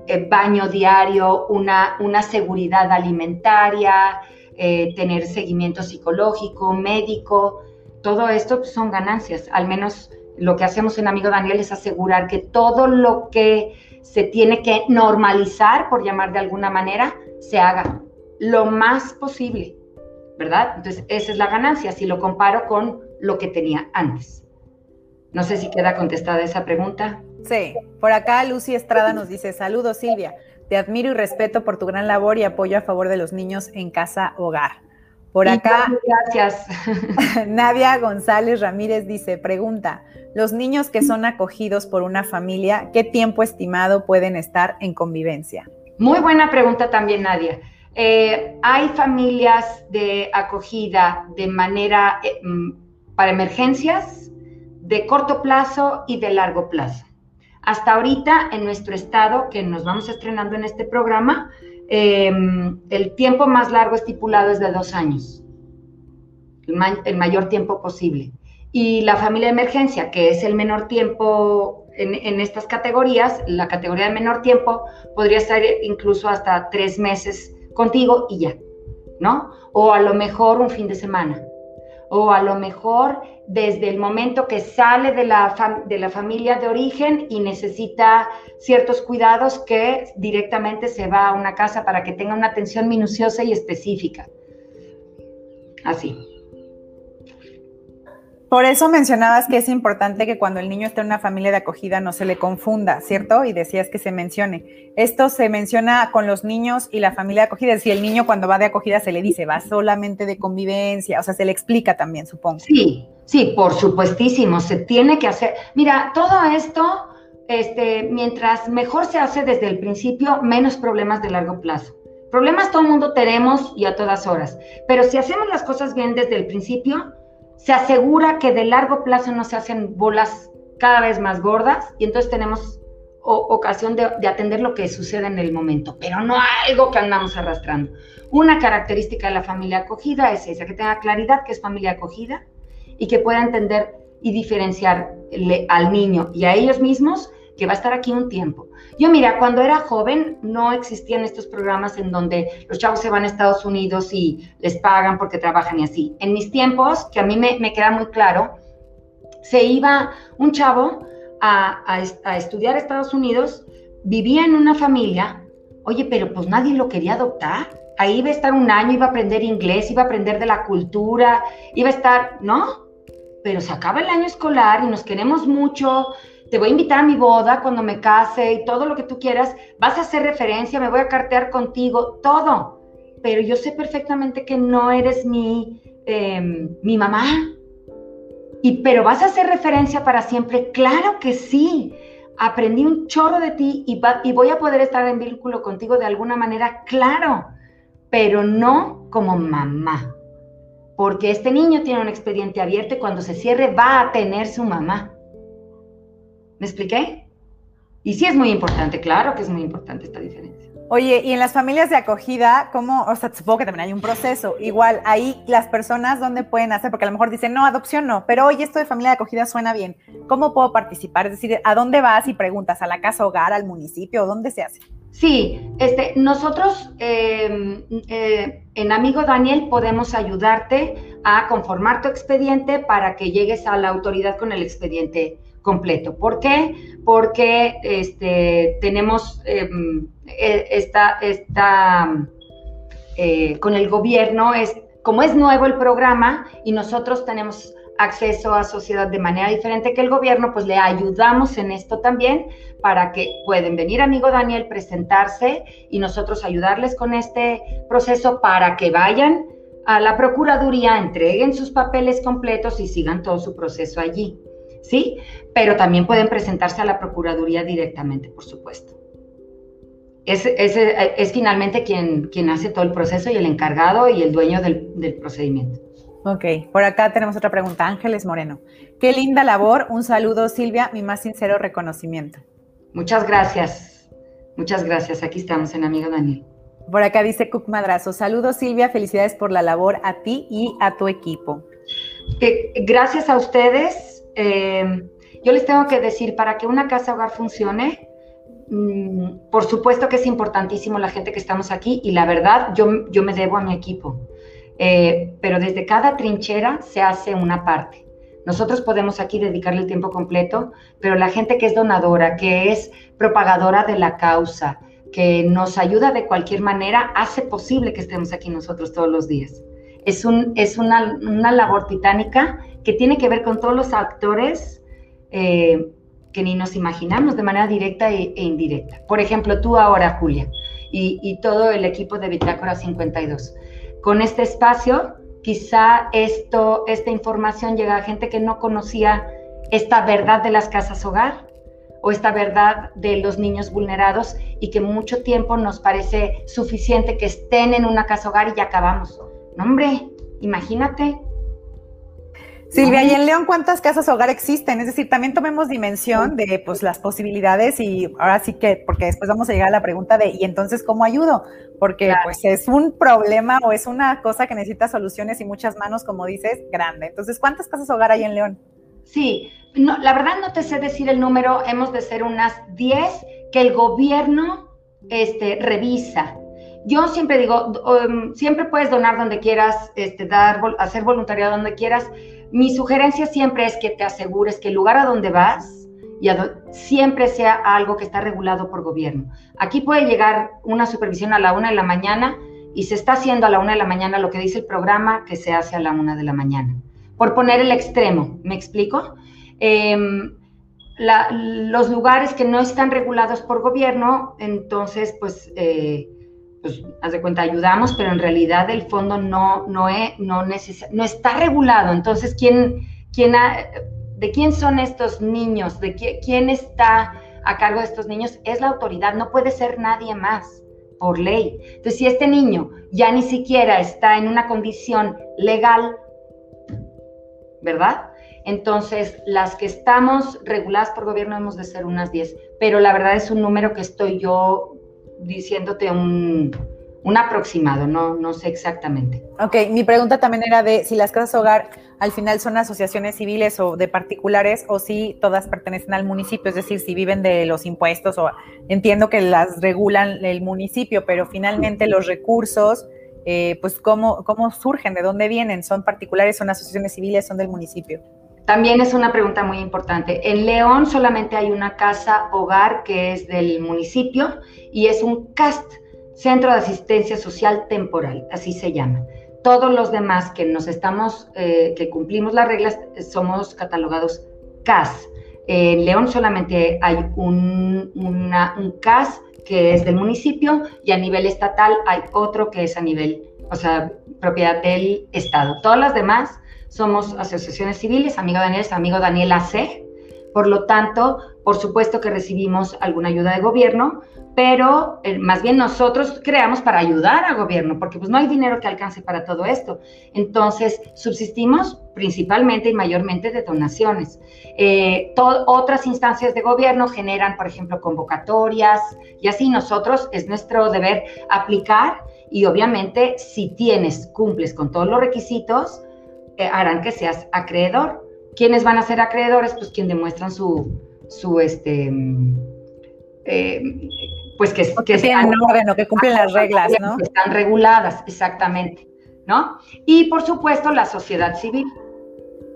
eh, baño diario, una, una seguridad alimentaria, eh, tener seguimiento psicológico, médico, todo esto pues, son ganancias. Al menos lo que hacemos en Amigo Daniel es asegurar que todo lo que se tiene que normalizar, por llamar de alguna manera, se haga lo más posible, ¿verdad? Entonces, esa es la ganancia si lo comparo con lo que tenía antes. No sé si queda contestada esa pregunta. Sí, por acá Lucy Estrada nos dice, saludos Silvia, te admiro y respeto por tu gran labor y apoyo a favor de los niños en casa hogar. Por acá, gracias. <laughs> Nadia González Ramírez dice, pregunta, los niños que son acogidos por una familia, ¿qué tiempo estimado pueden estar en convivencia? Muy buena pregunta también, Nadia. Eh, hay familias de acogida de manera eh, mm, para emergencias, de corto plazo y de largo plazo. Hasta ahorita en nuestro estado, que nos vamos estrenando en este programa, Em, el tiempo más largo estipulado es de dos años, el, mayor tiempo posible. Y la familia de emergencia, que es el menor tiempo en, estas categorías, la categoría de menor tiempo podría estar incluso hasta tres meses contigo y ya, ¿no? O a lo mejor un fin de semana. O a lo mejor desde el momento que sale de la, de la familia de origen y necesita ciertos cuidados que directamente se va a una casa para que tenga una atención minuciosa y específica. Así. Por eso mencionabas que es importante que cuando el niño esté en una familia de acogida no se le confunda, ¿cierto? Y decías que se mencione. Esto se menciona con los niños y la familia de acogida. Si el niño cuando va de acogida se le dice, va solamente de convivencia, o sea, se le explica también, supongo. Sí, sí, por supuestísimo, se tiene que hacer. Mira, todo esto, este, mientras mejor se hace desde el principio, menos problemas de largo plazo. Problemas todo el mundo tenemos y a todas horas, pero si hacemos las cosas bien desde el principio, se asegura que de largo plazo no se hacen bolas cada vez más gordas y entonces tenemos ocasión de, atender lo que sucede en el momento, pero no algo que andamos arrastrando. Una característica de la familia acogida es esa, que tenga claridad que es familia acogida y que pueda entender y diferenciar al niño y a ellos mismos que va a estar aquí un tiempo. Yo mira, cuando era joven no existían estos programas en donde los chavos se van a Estados Unidos y les pagan porque trabajan y así. En mis tiempos, que a mí me, queda muy claro, se iba un chavo a, a, estudiar a Estados Unidos, vivía en una familia, oye, pero pues nadie lo quería adoptar. Ahí iba a estar un año, iba a aprender inglés, iba a aprender de la cultura, iba a estar, ¿no? Pero se acaba el año escolar y nos queremos mucho, te voy a invitar a mi boda cuando me case y todo lo que tú quieras, vas a hacer referencia, me voy a cartear contigo, todo. Pero yo sé perfectamente que no eres mi, em, mi mamá. Y, pero vas a hacer referencia para siempre, claro que sí. Aprendí un chorro de ti y, y voy a poder estar en vínculo contigo de alguna manera, claro, pero no como mamá. Porque este niño tiene un expediente abierto y cuando se cierre va a tener su mamá. ¿Me expliqué? Y sí es muy importante, claro que es muy importante esta diferencia. Oye, y en las familias de acogida, ¿cómo? O sea, supongo que también hay un proceso. Igual, ahí las personas, ¿dónde pueden hacer? Porque a lo mejor dicen, no, adopción no, pero oye, esto de familia de acogida suena bien. ¿Cómo puedo participar? Es decir, ¿a dónde vas y preguntas? ¿A la casa hogar, al municipio? ¿Dónde se hace? Sí, este, nosotros em, eh, en Amigo Daniel podemos ayudarte a conformar tu expediente para que llegues a la autoridad con el expediente completo. ¿Por qué? Porque este, tenemos em, e, esta, eh, con el gobierno, es, como es nuevo el programa y nosotros tenemos acceso a sociedad de manera diferente que el gobierno, pues le ayudamos en esto también para que pueden venir, amigo Daniel, presentarse y nosotros ayudarles con este proceso para que vayan a la Procuraduría, entreguen sus papeles completos y sigan todo su proceso allí. ¿Sí? Pero también pueden presentarse a la Procuraduría directamente, por supuesto. Es, es, finalmente quien, quien hace todo el proceso y el encargado y el dueño del, del procedimiento. Ok, por acá tenemos otra pregunta. Ángeles Moreno. Qué linda labor. Un saludo, Silvia. Mi más sincero reconocimiento. Muchas gracias. Muchas gracias. Aquí estamos en Amigo Daniel. Por acá dice Cook Madrazo. Saludos, Silvia. Felicidades por la labor a ti y a tu equipo. gracias a ustedes eh, yo les tengo que decir, para que una casa hogar funcione, mm, por supuesto que es importantísimo la gente que estamos aquí y la verdad, yo, yo me debo a mi equipo. Eh, pero desde cada trinchera se hace una parte. Nosotros podemos aquí dedicarle el tiempo completo, pero la gente que es donadora, que es propagadora de la causa, que nos ayuda de cualquier manera, hace posible que estemos aquí nosotros todos los días. Es, un, es una, una labor titánica que tiene que ver con todos los actores eh, que ni nos imaginamos de manera directa e, e indirecta. Por ejemplo, tú ahora, Julia, y, todo el equipo de Bitácora 52. Con este espacio, quizá esta información llega a gente que no conocía esta verdad de las casas hogar o esta verdad de los niños vulnerados y que mucho tiempo nos parece suficiente que estén en una casa hogar y ya acabamos. No, hombre, imagínate Silvia, ¿y en León cuántas casas hogar existen? Es decir, también tomemos dimensión de pues, las posibilidades y ahora sí que, porque después vamos a llegar a la pregunta de, ¿y entonces cómo ayudo? Porque pues es un problema o es una cosa que necesita soluciones y muchas manos, como dices, grande. Entonces, ¿cuántas casas hogar hay en León? Sí, no, la verdad no te sé decir el número, hemos de ser unas 10 que el gobierno este, revisa yo siempre digo, um, siempre puedes donar donde quieras, este, dar, hacer voluntariado donde quieras. Mi sugerencia siempre es que te asegures que el lugar a donde vas y siempre sea algo que está regulado por gobierno. Aquí puede llegar una supervisión a la una de la mañana y se está haciendo a la una de la mañana lo que dice el programa que se hace a la una de la mañana. Por poner el extremo, ¿me explico? Em, los lugares que no están regulados por gobierno, entonces, pues, eh, pues, haz de cuenta, ayudamos, pero en realidad el fondo no, no, es, no, no está regulado. Entonces, ¿quién, quién ¿de quién son estos niños? ¿De quién está a cargo de estos niños? Es la autoridad, no puede ser nadie más por ley. Entonces, si este niño ya ni siquiera está en una condición legal, ¿verdad? Entonces, las que estamos reguladas por gobierno hemos de ser unas 10, pero la verdad es un número que estoy yo diciéndote un, aproximado, no, no sé exactamente. Ok, mi pregunta también era de si las casas hogar al final son asociaciones civiles o de particulares o si todas pertenecen al municipio, es decir, si viven de los impuestos o entiendo que las regulan el municipio, pero finalmente los recursos, eh, pues ¿cómo, cómo surgen, de dónde vienen, son particulares, son asociaciones civiles, son del municipio. También es una pregunta muy importante. En León solamente hay una casa hogar que es del municipio y es un CAST, Centro de Asistencia Social Temporal, así se llama. Todos los demás que nos estamos, eh, que cumplimos las reglas, somos catalogados CAS. En León solamente hay un, un CAS que es del municipio y a nivel estatal hay otro que es a nivel, o sea, propiedad del Estado. Todas las demás somos asociaciones civiles, amigo Daniel es amigo Daniel AC, por lo tanto, por supuesto que recibimos alguna ayuda de gobierno, pero eh, más bien nosotros creamos para ayudar al gobierno, porque pues no hay dinero que alcance para todo esto. Entonces, subsistimos principalmente y mayormente de donaciones. Eh, otras instancias de gobierno generan, por ejemplo, convocatorias y así nosotros es nuestro deber aplicar y obviamente si tienes, cumples con todos los requisitos, harán que seas acreedor. ¿Quiénes van a ser acreedores? Pues quien demuestran su, su este, eh, pues que, que tienen orden o que cumplen las reglas, ¿no? Que están reguladas, exactamente, ¿no? Y por supuesto la sociedad civil.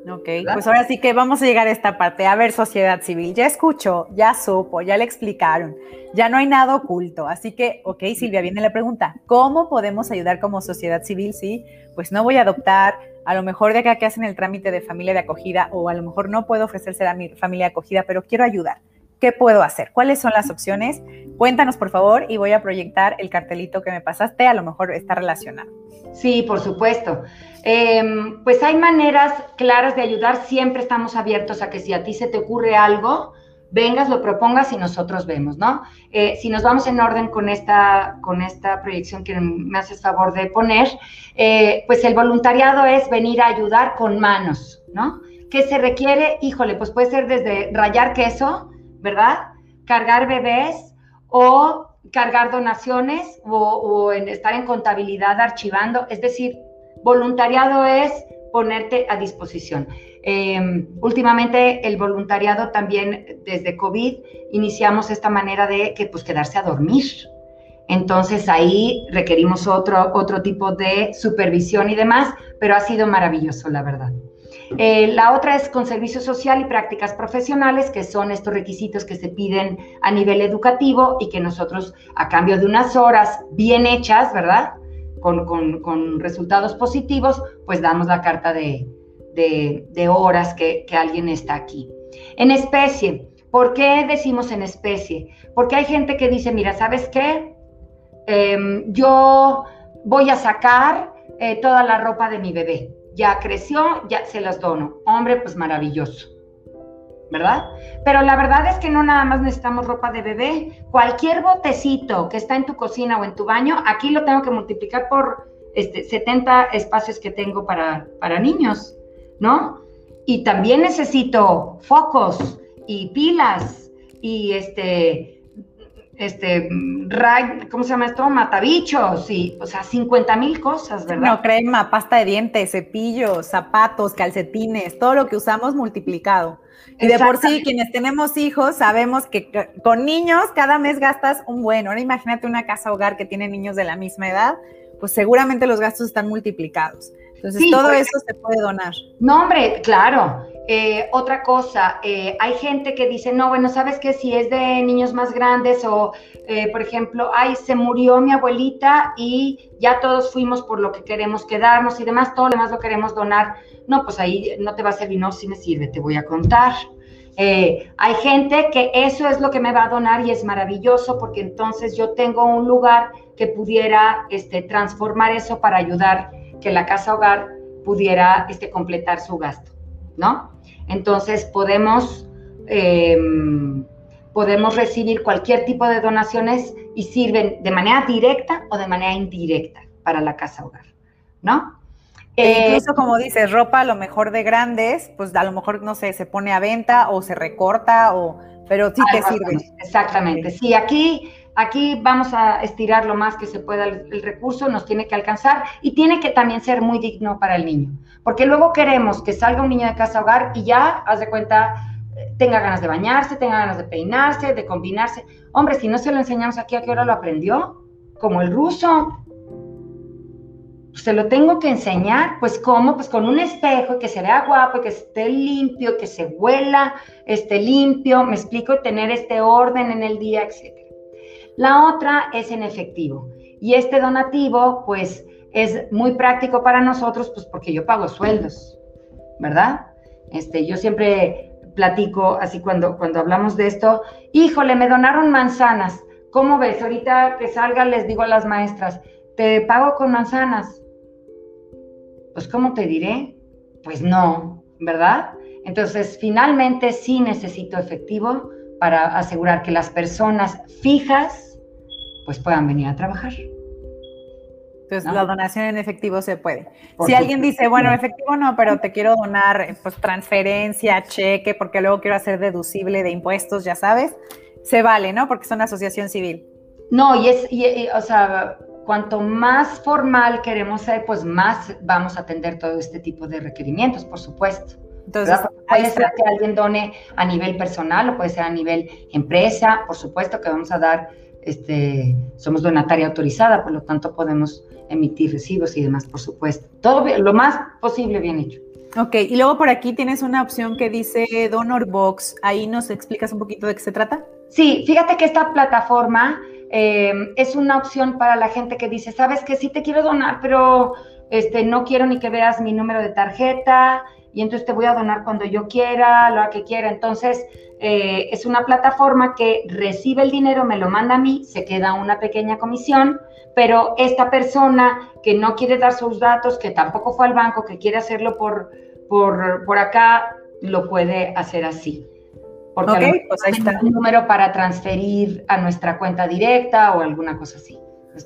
Ok, pues ahora sí que vamos a llegar a esta parte. A ver, sociedad civil, ya escuchó, ya supo, ya le explicaron, ya no hay nada oculto. Así que, ok, Silvia, viene la pregunta, ¿cómo podemos ayudar como sociedad civil si pues no voy a adoptar, a lo mejor de acá que hacen el trámite de familia de acogida o a lo mejor no puedo ofrecerse a mi familia de acogida, pero quiero ayudar? ¿Qué puedo hacer? ¿Cuáles son las opciones? Cuéntanos, por favor, y voy a proyectar el cartelito que me pasaste, a lo mejor está relacionado. Sí, por supuesto. Em, pues hay maneras claras de ayudar, siempre estamos abiertos a que si a ti se te ocurre algo, vengas, lo propongas y nosotros vemos, ¿no? Eh, si nos vamos en orden con esta, con esta proyección que me haces favor de poner, eh, pues el voluntariado es venir a ayudar con manos, ¿no? ¿Qué se requiere? Híjole, pues puede ser desde rayar queso, ¿verdad? Cargar bebés o cargar donaciones o, estar en contabilidad archivando, es decir, voluntariado es ponerte a disposición. Em, últimamente el voluntariado también desde COVID iniciamos esta manera de que pues quedarse a dormir. Entonces ahí requerimos otro, otro tipo de supervisión y demás, pero ha sido maravilloso, la verdad. Eh, la otra es con servicio social y prácticas profesionales, que son estos requisitos que se piden a nivel educativo y que nosotros, a cambio de unas horas bien hechas, ¿verdad? Con, resultados positivos, pues damos la carta de, horas que, alguien está aquí. En especie, ¿por qué decimos en especie? Porque hay gente que dice, mira, ¿sabes qué? Em, yo voy a sacar eh, toda la ropa de mi bebé. Ya creció, ya se las dono. Hombre, pues maravilloso. ¿Verdad? Pero la verdad es que no nada más necesitamos ropa de bebé. Cualquier botecito que está en tu cocina o en tu baño, aquí lo tengo que multiplicar por este, 70 espacios que tengo para, para niños, ¿no? Y también necesito focos y pilas y este este, ¿cómo se llama esto? Matabichos, y, o sea, 50 mil cosas, ¿verdad? No, crema, pasta de dientes, cepillos, zapatos, calcetines, todo lo que usamos multiplicado. Y de por sí, quienes tenemos hijos, sabemos que con niños cada mes gastas un buen. Ahora imagínate una casa hogar que tiene niños de la misma edad, pues seguramente los gastos están multiplicados. Entonces, todo pues, eso se puede donar. No, hombre, claro. Eh, otra cosa, eh, hay gente que dice, no, bueno, sabes que si es de niños más grandes o, eh, por ejemplo, ay, se murió mi abuelita y ya todos fuimos por lo que queremos quedarnos y demás, todo lo demás lo queremos donar. No, pues ahí no te va a servir, no, si me sirve, te voy a contar. hay gente que eso es lo que me va a donar y es maravilloso porque entonces yo tengo un lugar que pudiera este, transformar eso para ayudar que la casa hogar pudiera este, completar su gasto, ¿no? Entonces podemos, em, podemos recibir cualquier tipo de donaciones y sirven de manera directa o de manera indirecta para la casa hogar, ¿no? E incluso como dices, ropa a lo mejor de grandes, pues a lo mejor, no sé, se pone a venta o se recorta, o, pero sí te sirve. Exactamente, sí, aquí Aquí vamos a estirar lo más que se pueda el, recurso, nos tiene que alcanzar y tiene que también ser muy digno para el niño, porque luego queremos que salga un niño de casa hogar y ya, haz de cuenta, tenga ganas de bañarse, tenga ganas de peinarse, de combinarse. Hombre, si no se lo enseñamos aquí, ¿a qué hora lo aprendió? Como el ruso. Se lo tengo que enseñar, pues cómo, pues con un espejo que se vea guapo, que esté limpio, que se huela, esté limpio, me explico, tener este orden en el día, etc. La otra es en efectivo. Y este donativo, pues, es muy práctico para nosotros, pues porque yo pago sueldos, ¿verdad? Este, yo siempre platico así cuando, cuando hablamos de esto, híjole, me donaron manzanas. ¿Cómo ves? Ahorita que salga les digo a las maestras, ¿te pago con manzanas? Pues, ¿cómo te diré? Pues no, ¿verdad? Entonces, finalmente sí necesito efectivo para asegurar que las personas fijas pues puedan venir a trabajar. Entonces, la donación en efectivo se puede. si alguien dice, bueno, efectivo no, pero te quiero donar pues transferencia, cheque, porque luego quiero hacer deducible de impuestos, ya sabes, se vale, ¿no? Porque es una asociación civil. No, y es, o sea, cuanto más formal queremos ser, pues más vamos a atender todo este tipo de requerimientos, por supuesto. Entonces, puede ser que alguien done a nivel personal o puede ser a nivel empresa, por supuesto que vamos a dar, este, somos donataria autorizada, por lo tanto podemos emitir recibos y demás, por supuesto. Todo lo más posible bien hecho. Ok, y luego por aquí tienes una opción que dice Donor Box. Ahí nos explicas un poquito de qué se trata. Sí, fíjate que esta plataforma eh, es una opción para la gente que dice, sabes que sí te quiero donar, pero este, no quiero ni que veas mi número de tarjeta, y entonces te voy a donar cuando yo quiera, lo que quiera. Entonces, eh, es una plataforma que recibe el dinero, me lo manda a mí, se queda una pequeña comisión, pero esta persona que no quiere dar sus datos, que tampoco fue al banco, que quiere hacerlo por, por, por acá, lo puede hacer así. Porque okay, pues ahí está. un número para transferir a nuestra cuenta directa o alguna cosa así.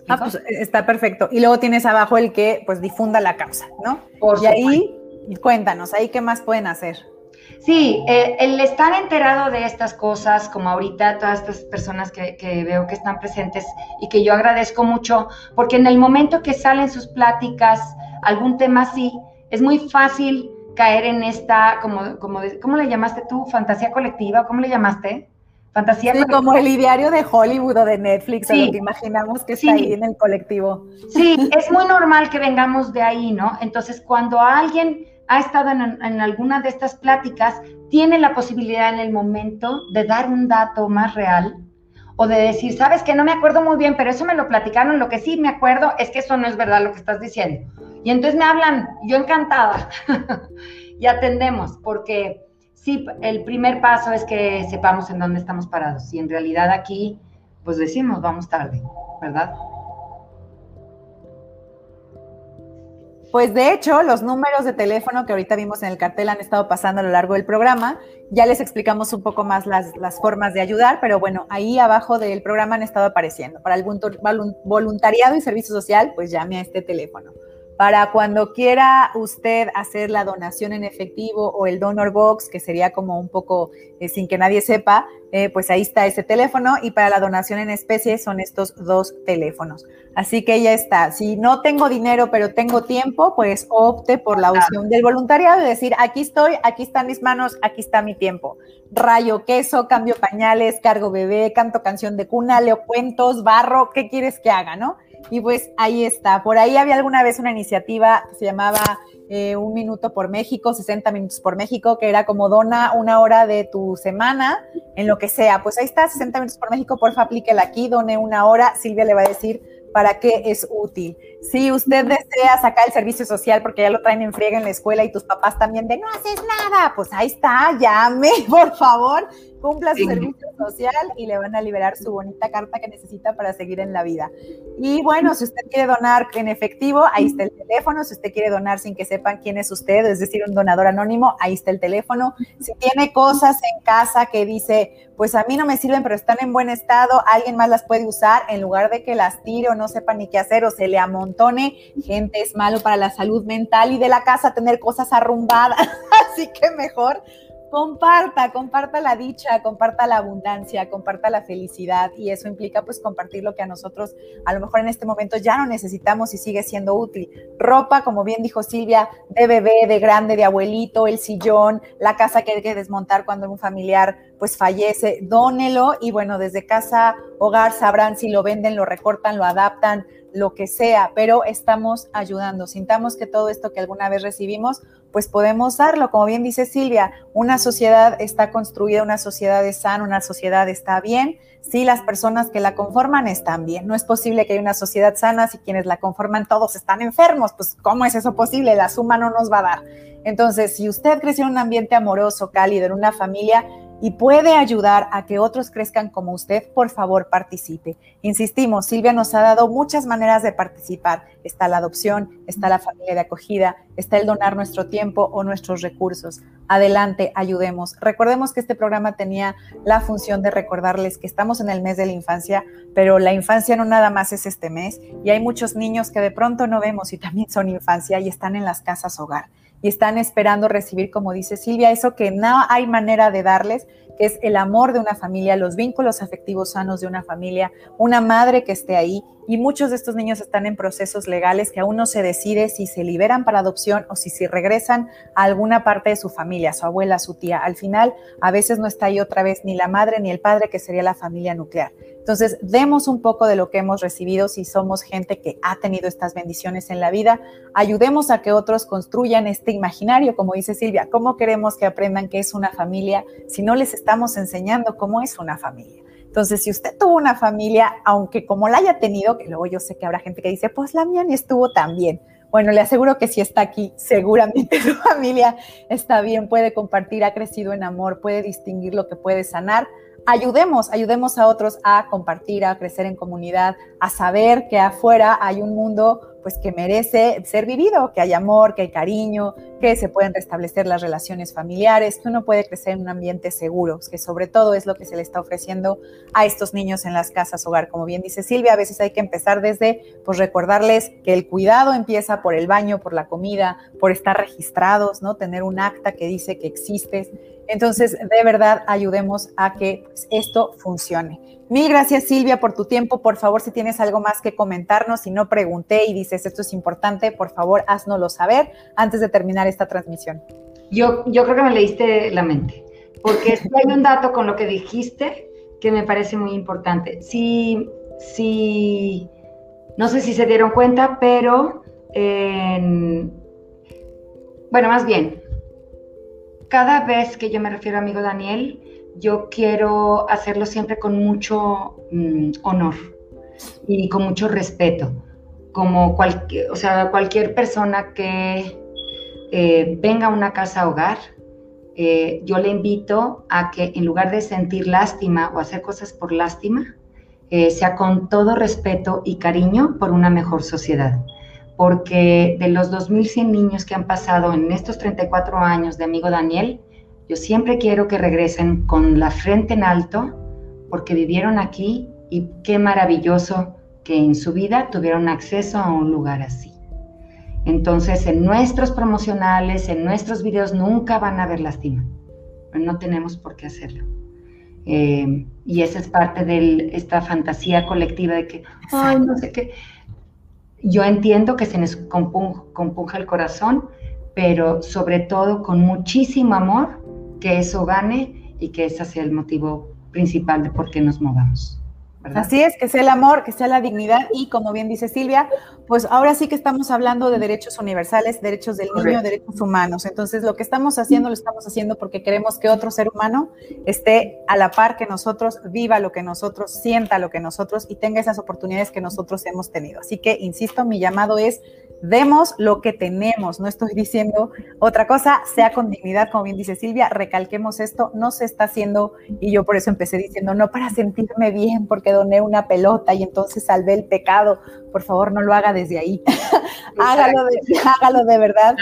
Ah, pues está perfecto. Y luego tienes abajo el que pues difunda la causa, ¿no? Por y ahí Cuéntanos, ¿ahí qué más pueden hacer? Sí, eh, el estar enterado de estas cosas, como ahorita todas estas personas que, veo que están presentes y que yo agradezco mucho, porque en el momento que salen sus pláticas, algún tema así, es muy fácil caer en esta, como, como, ¿cómo le llamaste tú? ¿Fantasía colectiva? ¿Cómo le llamaste? Fantasía sí, como el ideario de Hollywood o de Netflix, sí, lo que imaginamos que está ahí en el colectivo. Sí, es muy normal que vengamos de ahí, ¿no? Entonces, cuando alguien ha estado en, alguna de estas pláticas, tiene la posibilidad en el momento de dar un dato más real o de decir, sabes que no me acuerdo muy bien, pero eso me lo platicaron, lo que sí me acuerdo es que eso no es verdad lo que estás diciendo. Y entonces me hablan, yo encantada, <laughs> y atendemos, porque sí, el primer paso es que sepamos en dónde estamos parados. Y en realidad aquí, pues decimos, vamos tarde, ¿verdad? Pues de hecho, los números de teléfono que ahorita vimos en el cartel han estado pasando a lo largo del programa. Ya les explicamos un poco más las, formas de ayudar, pero bueno, ahí abajo del programa han estado apareciendo. Para el voluntariado y servicio social, pues llame a este teléfono. Para cuando quiera usted hacer la donación en efectivo o el donor box, que sería como un poco eh, sin que nadie sepa, eh, pues ahí está ese teléfono y para la donación en especie son estos dos teléfonos. Así que ya está. Si no tengo dinero pero tengo tiempo, pues opte por la opción del voluntariado y decir, aquí estoy, aquí están mis manos, aquí está mi tiempo. Rayo queso, cambio pañales, cargo bebé, canto canción de cuna, leo cuentos, barro, ¿qué quieres que haga, no? Y pues ahí está. Por ahí había alguna vez una iniciativa que se llamaba eh, Un Minuto por México, 60 Minutos por México, que era como dona una hora de tu semana en lo que sea. Pues ahí está, 60 Minutos por México, porfa, aplíquela aquí, done una hora. Silvia le va a decir para qué es útil. Si usted desea sacar el servicio social porque ya lo traen en friega en la escuela y tus papás también de no haces nada, pues ahí está, llame, <laughs> por favor, cumpla su servicio social y le van a liberar su bonita carta que necesita para seguir en la vida. Y bueno, si usted quiere donar en efectivo, ahí está el teléfono. Si usted quiere donar sin que sepan quién es usted, es decir, un donador anónimo, ahí está el teléfono. Si tiene cosas en casa que dice, pues a mí no me sirven, pero están en buen estado, alguien más las puede usar, en lugar de que las tire o no sepa ni qué hacer o se le amontone, gente es malo para la salud mental y de la casa tener cosas arrumbadas. <laughs> Así que mejor comparta, comparta la dicha, comparta la abundancia, comparta la felicidad y eso implica pues compartir lo que a nosotros a lo mejor en este momento ya no necesitamos y sigue siendo útil. Ropa, como bien dijo Silvia, de bebé, de grande, de abuelito, el sillón, la casa que hay que desmontar cuando un familiar pues fallece, dónelo y bueno, desde casa, hogar sabrán si lo venden, lo recortan, lo adaptan, lo que sea, pero estamos ayudando. Sintamos que todo esto que alguna vez recibimos, pues podemos darlo. Como bien dice Silvia, una sociedad está construida, una sociedad es sana, una sociedad está bien, si las personas que la conforman están bien. No es posible que haya una sociedad sana si quienes la conforman todos están enfermos. Pues, ¿cómo es eso posible? La suma no nos va a dar. Entonces, si usted creció en un ambiente amoroso, cálido, en una familia, y puede ayudar a que otros crezcan como usted, por favor participe. Insistimos, Silvia nos ha dado muchas maneras de participar. Está la adopción, está la familia de acogida, está el donar nuestro tiempo o nuestros recursos. Adelante, ayudemos. Recordemos que este programa tenía la función de recordarles que estamos en el mes de la infancia, pero la infancia no nada más es este mes y hay muchos niños que de pronto no vemos y también son infancia y están en las casas hogar y están esperando recibir, como dice Silvia, eso que no hay manera de darles, que es el amor de una familia, los vínculos afectivos sanos de una familia, una madre que esté ahí. Y muchos de estos niños están en procesos legales que aún no se decide si se liberan para adopción o si, regresan a alguna parte de su familia, su abuela, su tía. Al final, a veces no está ahí otra vez ni la madre ni el padre, que sería la familia nuclear. Entonces, demos un poco de lo que hemos recibido si somos gente que ha tenido estas bendiciones en la vida. Ayudemos a que otros construyan este imaginario, como dice Silvia. ¿Cómo queremos que aprendan qué es una familia si no les estamos enseñando cómo es una familia? Entonces, si usted tuvo una familia, aunque como la haya tenido, que luego yo sé que habrá gente que dice, pues la mía ni estuvo tan bien. Bueno, le aseguro que si está aquí, seguramente <laughs> su familia está bien, puede compartir, ha crecido en amor, puede distinguir lo que puede sanar ayudemos, ayudemos a otros a compartir, a crecer en comunidad, a saber que afuera hay un mundo pues que merece ser vivido, que hay amor, que hay cariño, que se pueden restablecer las relaciones familiares, que uno puede crecer en un ambiente seguro, que sobre todo es lo que se le está ofreciendo a estos niños en las casas hogar. Como bien dice Silvia, a veces hay que empezar desde pues recordarles que el cuidado empieza por el baño, por la comida, por estar registrados, ¿no? Tener un acta que dice que existes. Entonces, de verdad, ayudemos a que pues, esto funcione. Mil gracias Silvia por tu tiempo. Por favor, si tienes algo más que comentarnos, si no pregunté y dices esto es importante, por favor, haznoslo saber antes de terminar esta transmisión. Yo, yo creo que me leíste la mente, porque <laughs> hay un dato con lo que dijiste que me parece muy importante. Si, si, no sé si se dieron cuenta, pero, bueno, más bien, cada vez que yo me refiero a amigo Daniel, yo quiero hacerlo siempre con mucho mm, honor y con mucho respeto, como cualquier, o sea, cualquier persona que eh, venga a una casa hogar, eh, yo le invito a que en lugar de sentir lástima o hacer cosas por lástima, eh, sea con todo respeto y cariño por una mejor sociedad. Porque de los 2.100 niños que han pasado en estos 34 años de amigo Daniel, yo siempre quiero que regresen con la frente en alto porque vivieron aquí y qué maravilloso que en su vida tuvieron acceso a un lugar así. Entonces, en nuestros promocionales, en nuestros videos, nunca van a ver lástima. No tenemos por qué hacerlo. Eh, y esa es parte de esta fantasía colectiva de que, ay, no sé qué. Yo entiendo que se nos compunja el corazón, pero sobre todo con muchísimo amor, que eso gane y que ese sea el motivo principal de por qué nos movamos. Así es, que sea el amor, que sea la dignidad y como bien dice Silvia, pues ahora sí que estamos hablando de derechos universales, derechos del niño, derechos humanos. Entonces lo que estamos haciendo lo estamos haciendo porque queremos que otro ser humano esté a la par que nosotros, viva lo que nosotros, sienta lo que nosotros y tenga esas oportunidades que nosotros hemos tenido. Así que, insisto, mi llamado es demos lo que tenemos, no estoy diciendo otra cosa, sea con dignidad, como bien dice Silvia, recalquemos esto, no se está haciendo, y yo por eso empecé diciendo, no para sentirme bien porque doné una pelota y entonces salvé el pecado, por favor no lo haga desde ahí, <laughs> hágalo, de, hágalo de verdad,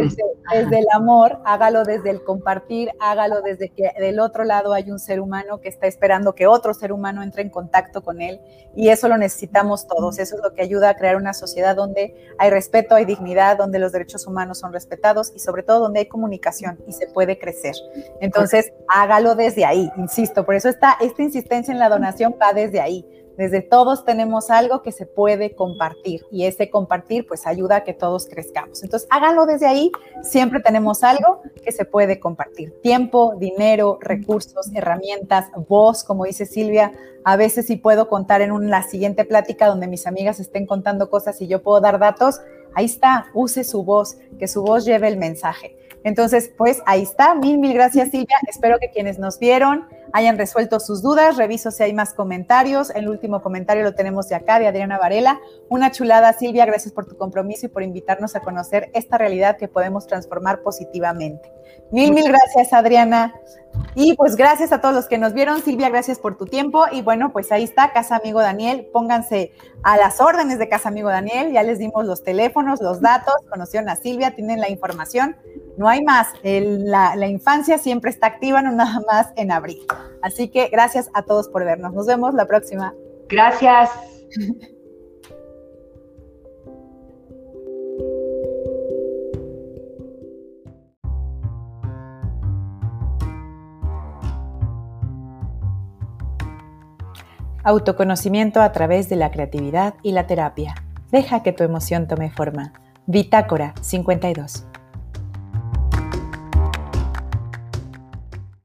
desde, desde, el amor, hágalo desde el compartir, hágalo desde que del otro lado hay un ser humano que está esperando que otro ser humano entre en contacto con él, y eso lo necesitamos todos, eso es lo que ayuda a crear una sociedad donde hay respeto, hay dignidad, donde los derechos humanos son respetados y sobre todo donde hay comunicación y se puede crecer. Entonces, hágalo desde ahí, insisto, por eso está esta insistencia en la donación va desde ahí. Desde todos tenemos algo que se puede compartir y ese compartir pues ayuda a que todos crezcamos. Entonces, hágalo desde ahí, siempre tenemos algo que se puede compartir. Tiempo, dinero, recursos, herramientas, voz, como dice Silvia, a veces sí puedo contar en una, la siguiente plática donde mis amigas estén contando cosas y yo puedo dar datos, ahí está, use su voz, que su voz lleve el mensaje. Entonces, pues ahí está. Mil, mil gracias, Silvia. Espero que quienes nos vieron hayan resuelto sus dudas. Reviso si hay más comentarios. El último comentario lo tenemos de acá, de Adriana Varela. Una chulada, Silvia. Gracias por tu compromiso y por invitarnos a conocer esta realidad que podemos transformar positivamente. Mil, mil gracias, Adriana. Y pues gracias a todos los que nos vieron. Silvia, gracias por tu tiempo. Y bueno, pues ahí está, Casa Amigo Daniel. Pónganse a las órdenes de Casa Amigo Daniel. Ya les dimos los teléfonos, los datos. Conocieron a Silvia, tienen la información. No hay más. la, la infancia siempre está activa, no nada más en abril. Así que gracias a todos por vernos. Nos vemos la próxima. Gracias. Autoconocimiento a través de la creatividad y la terapia. Deja que tu emoción tome forma. Bitácora 52.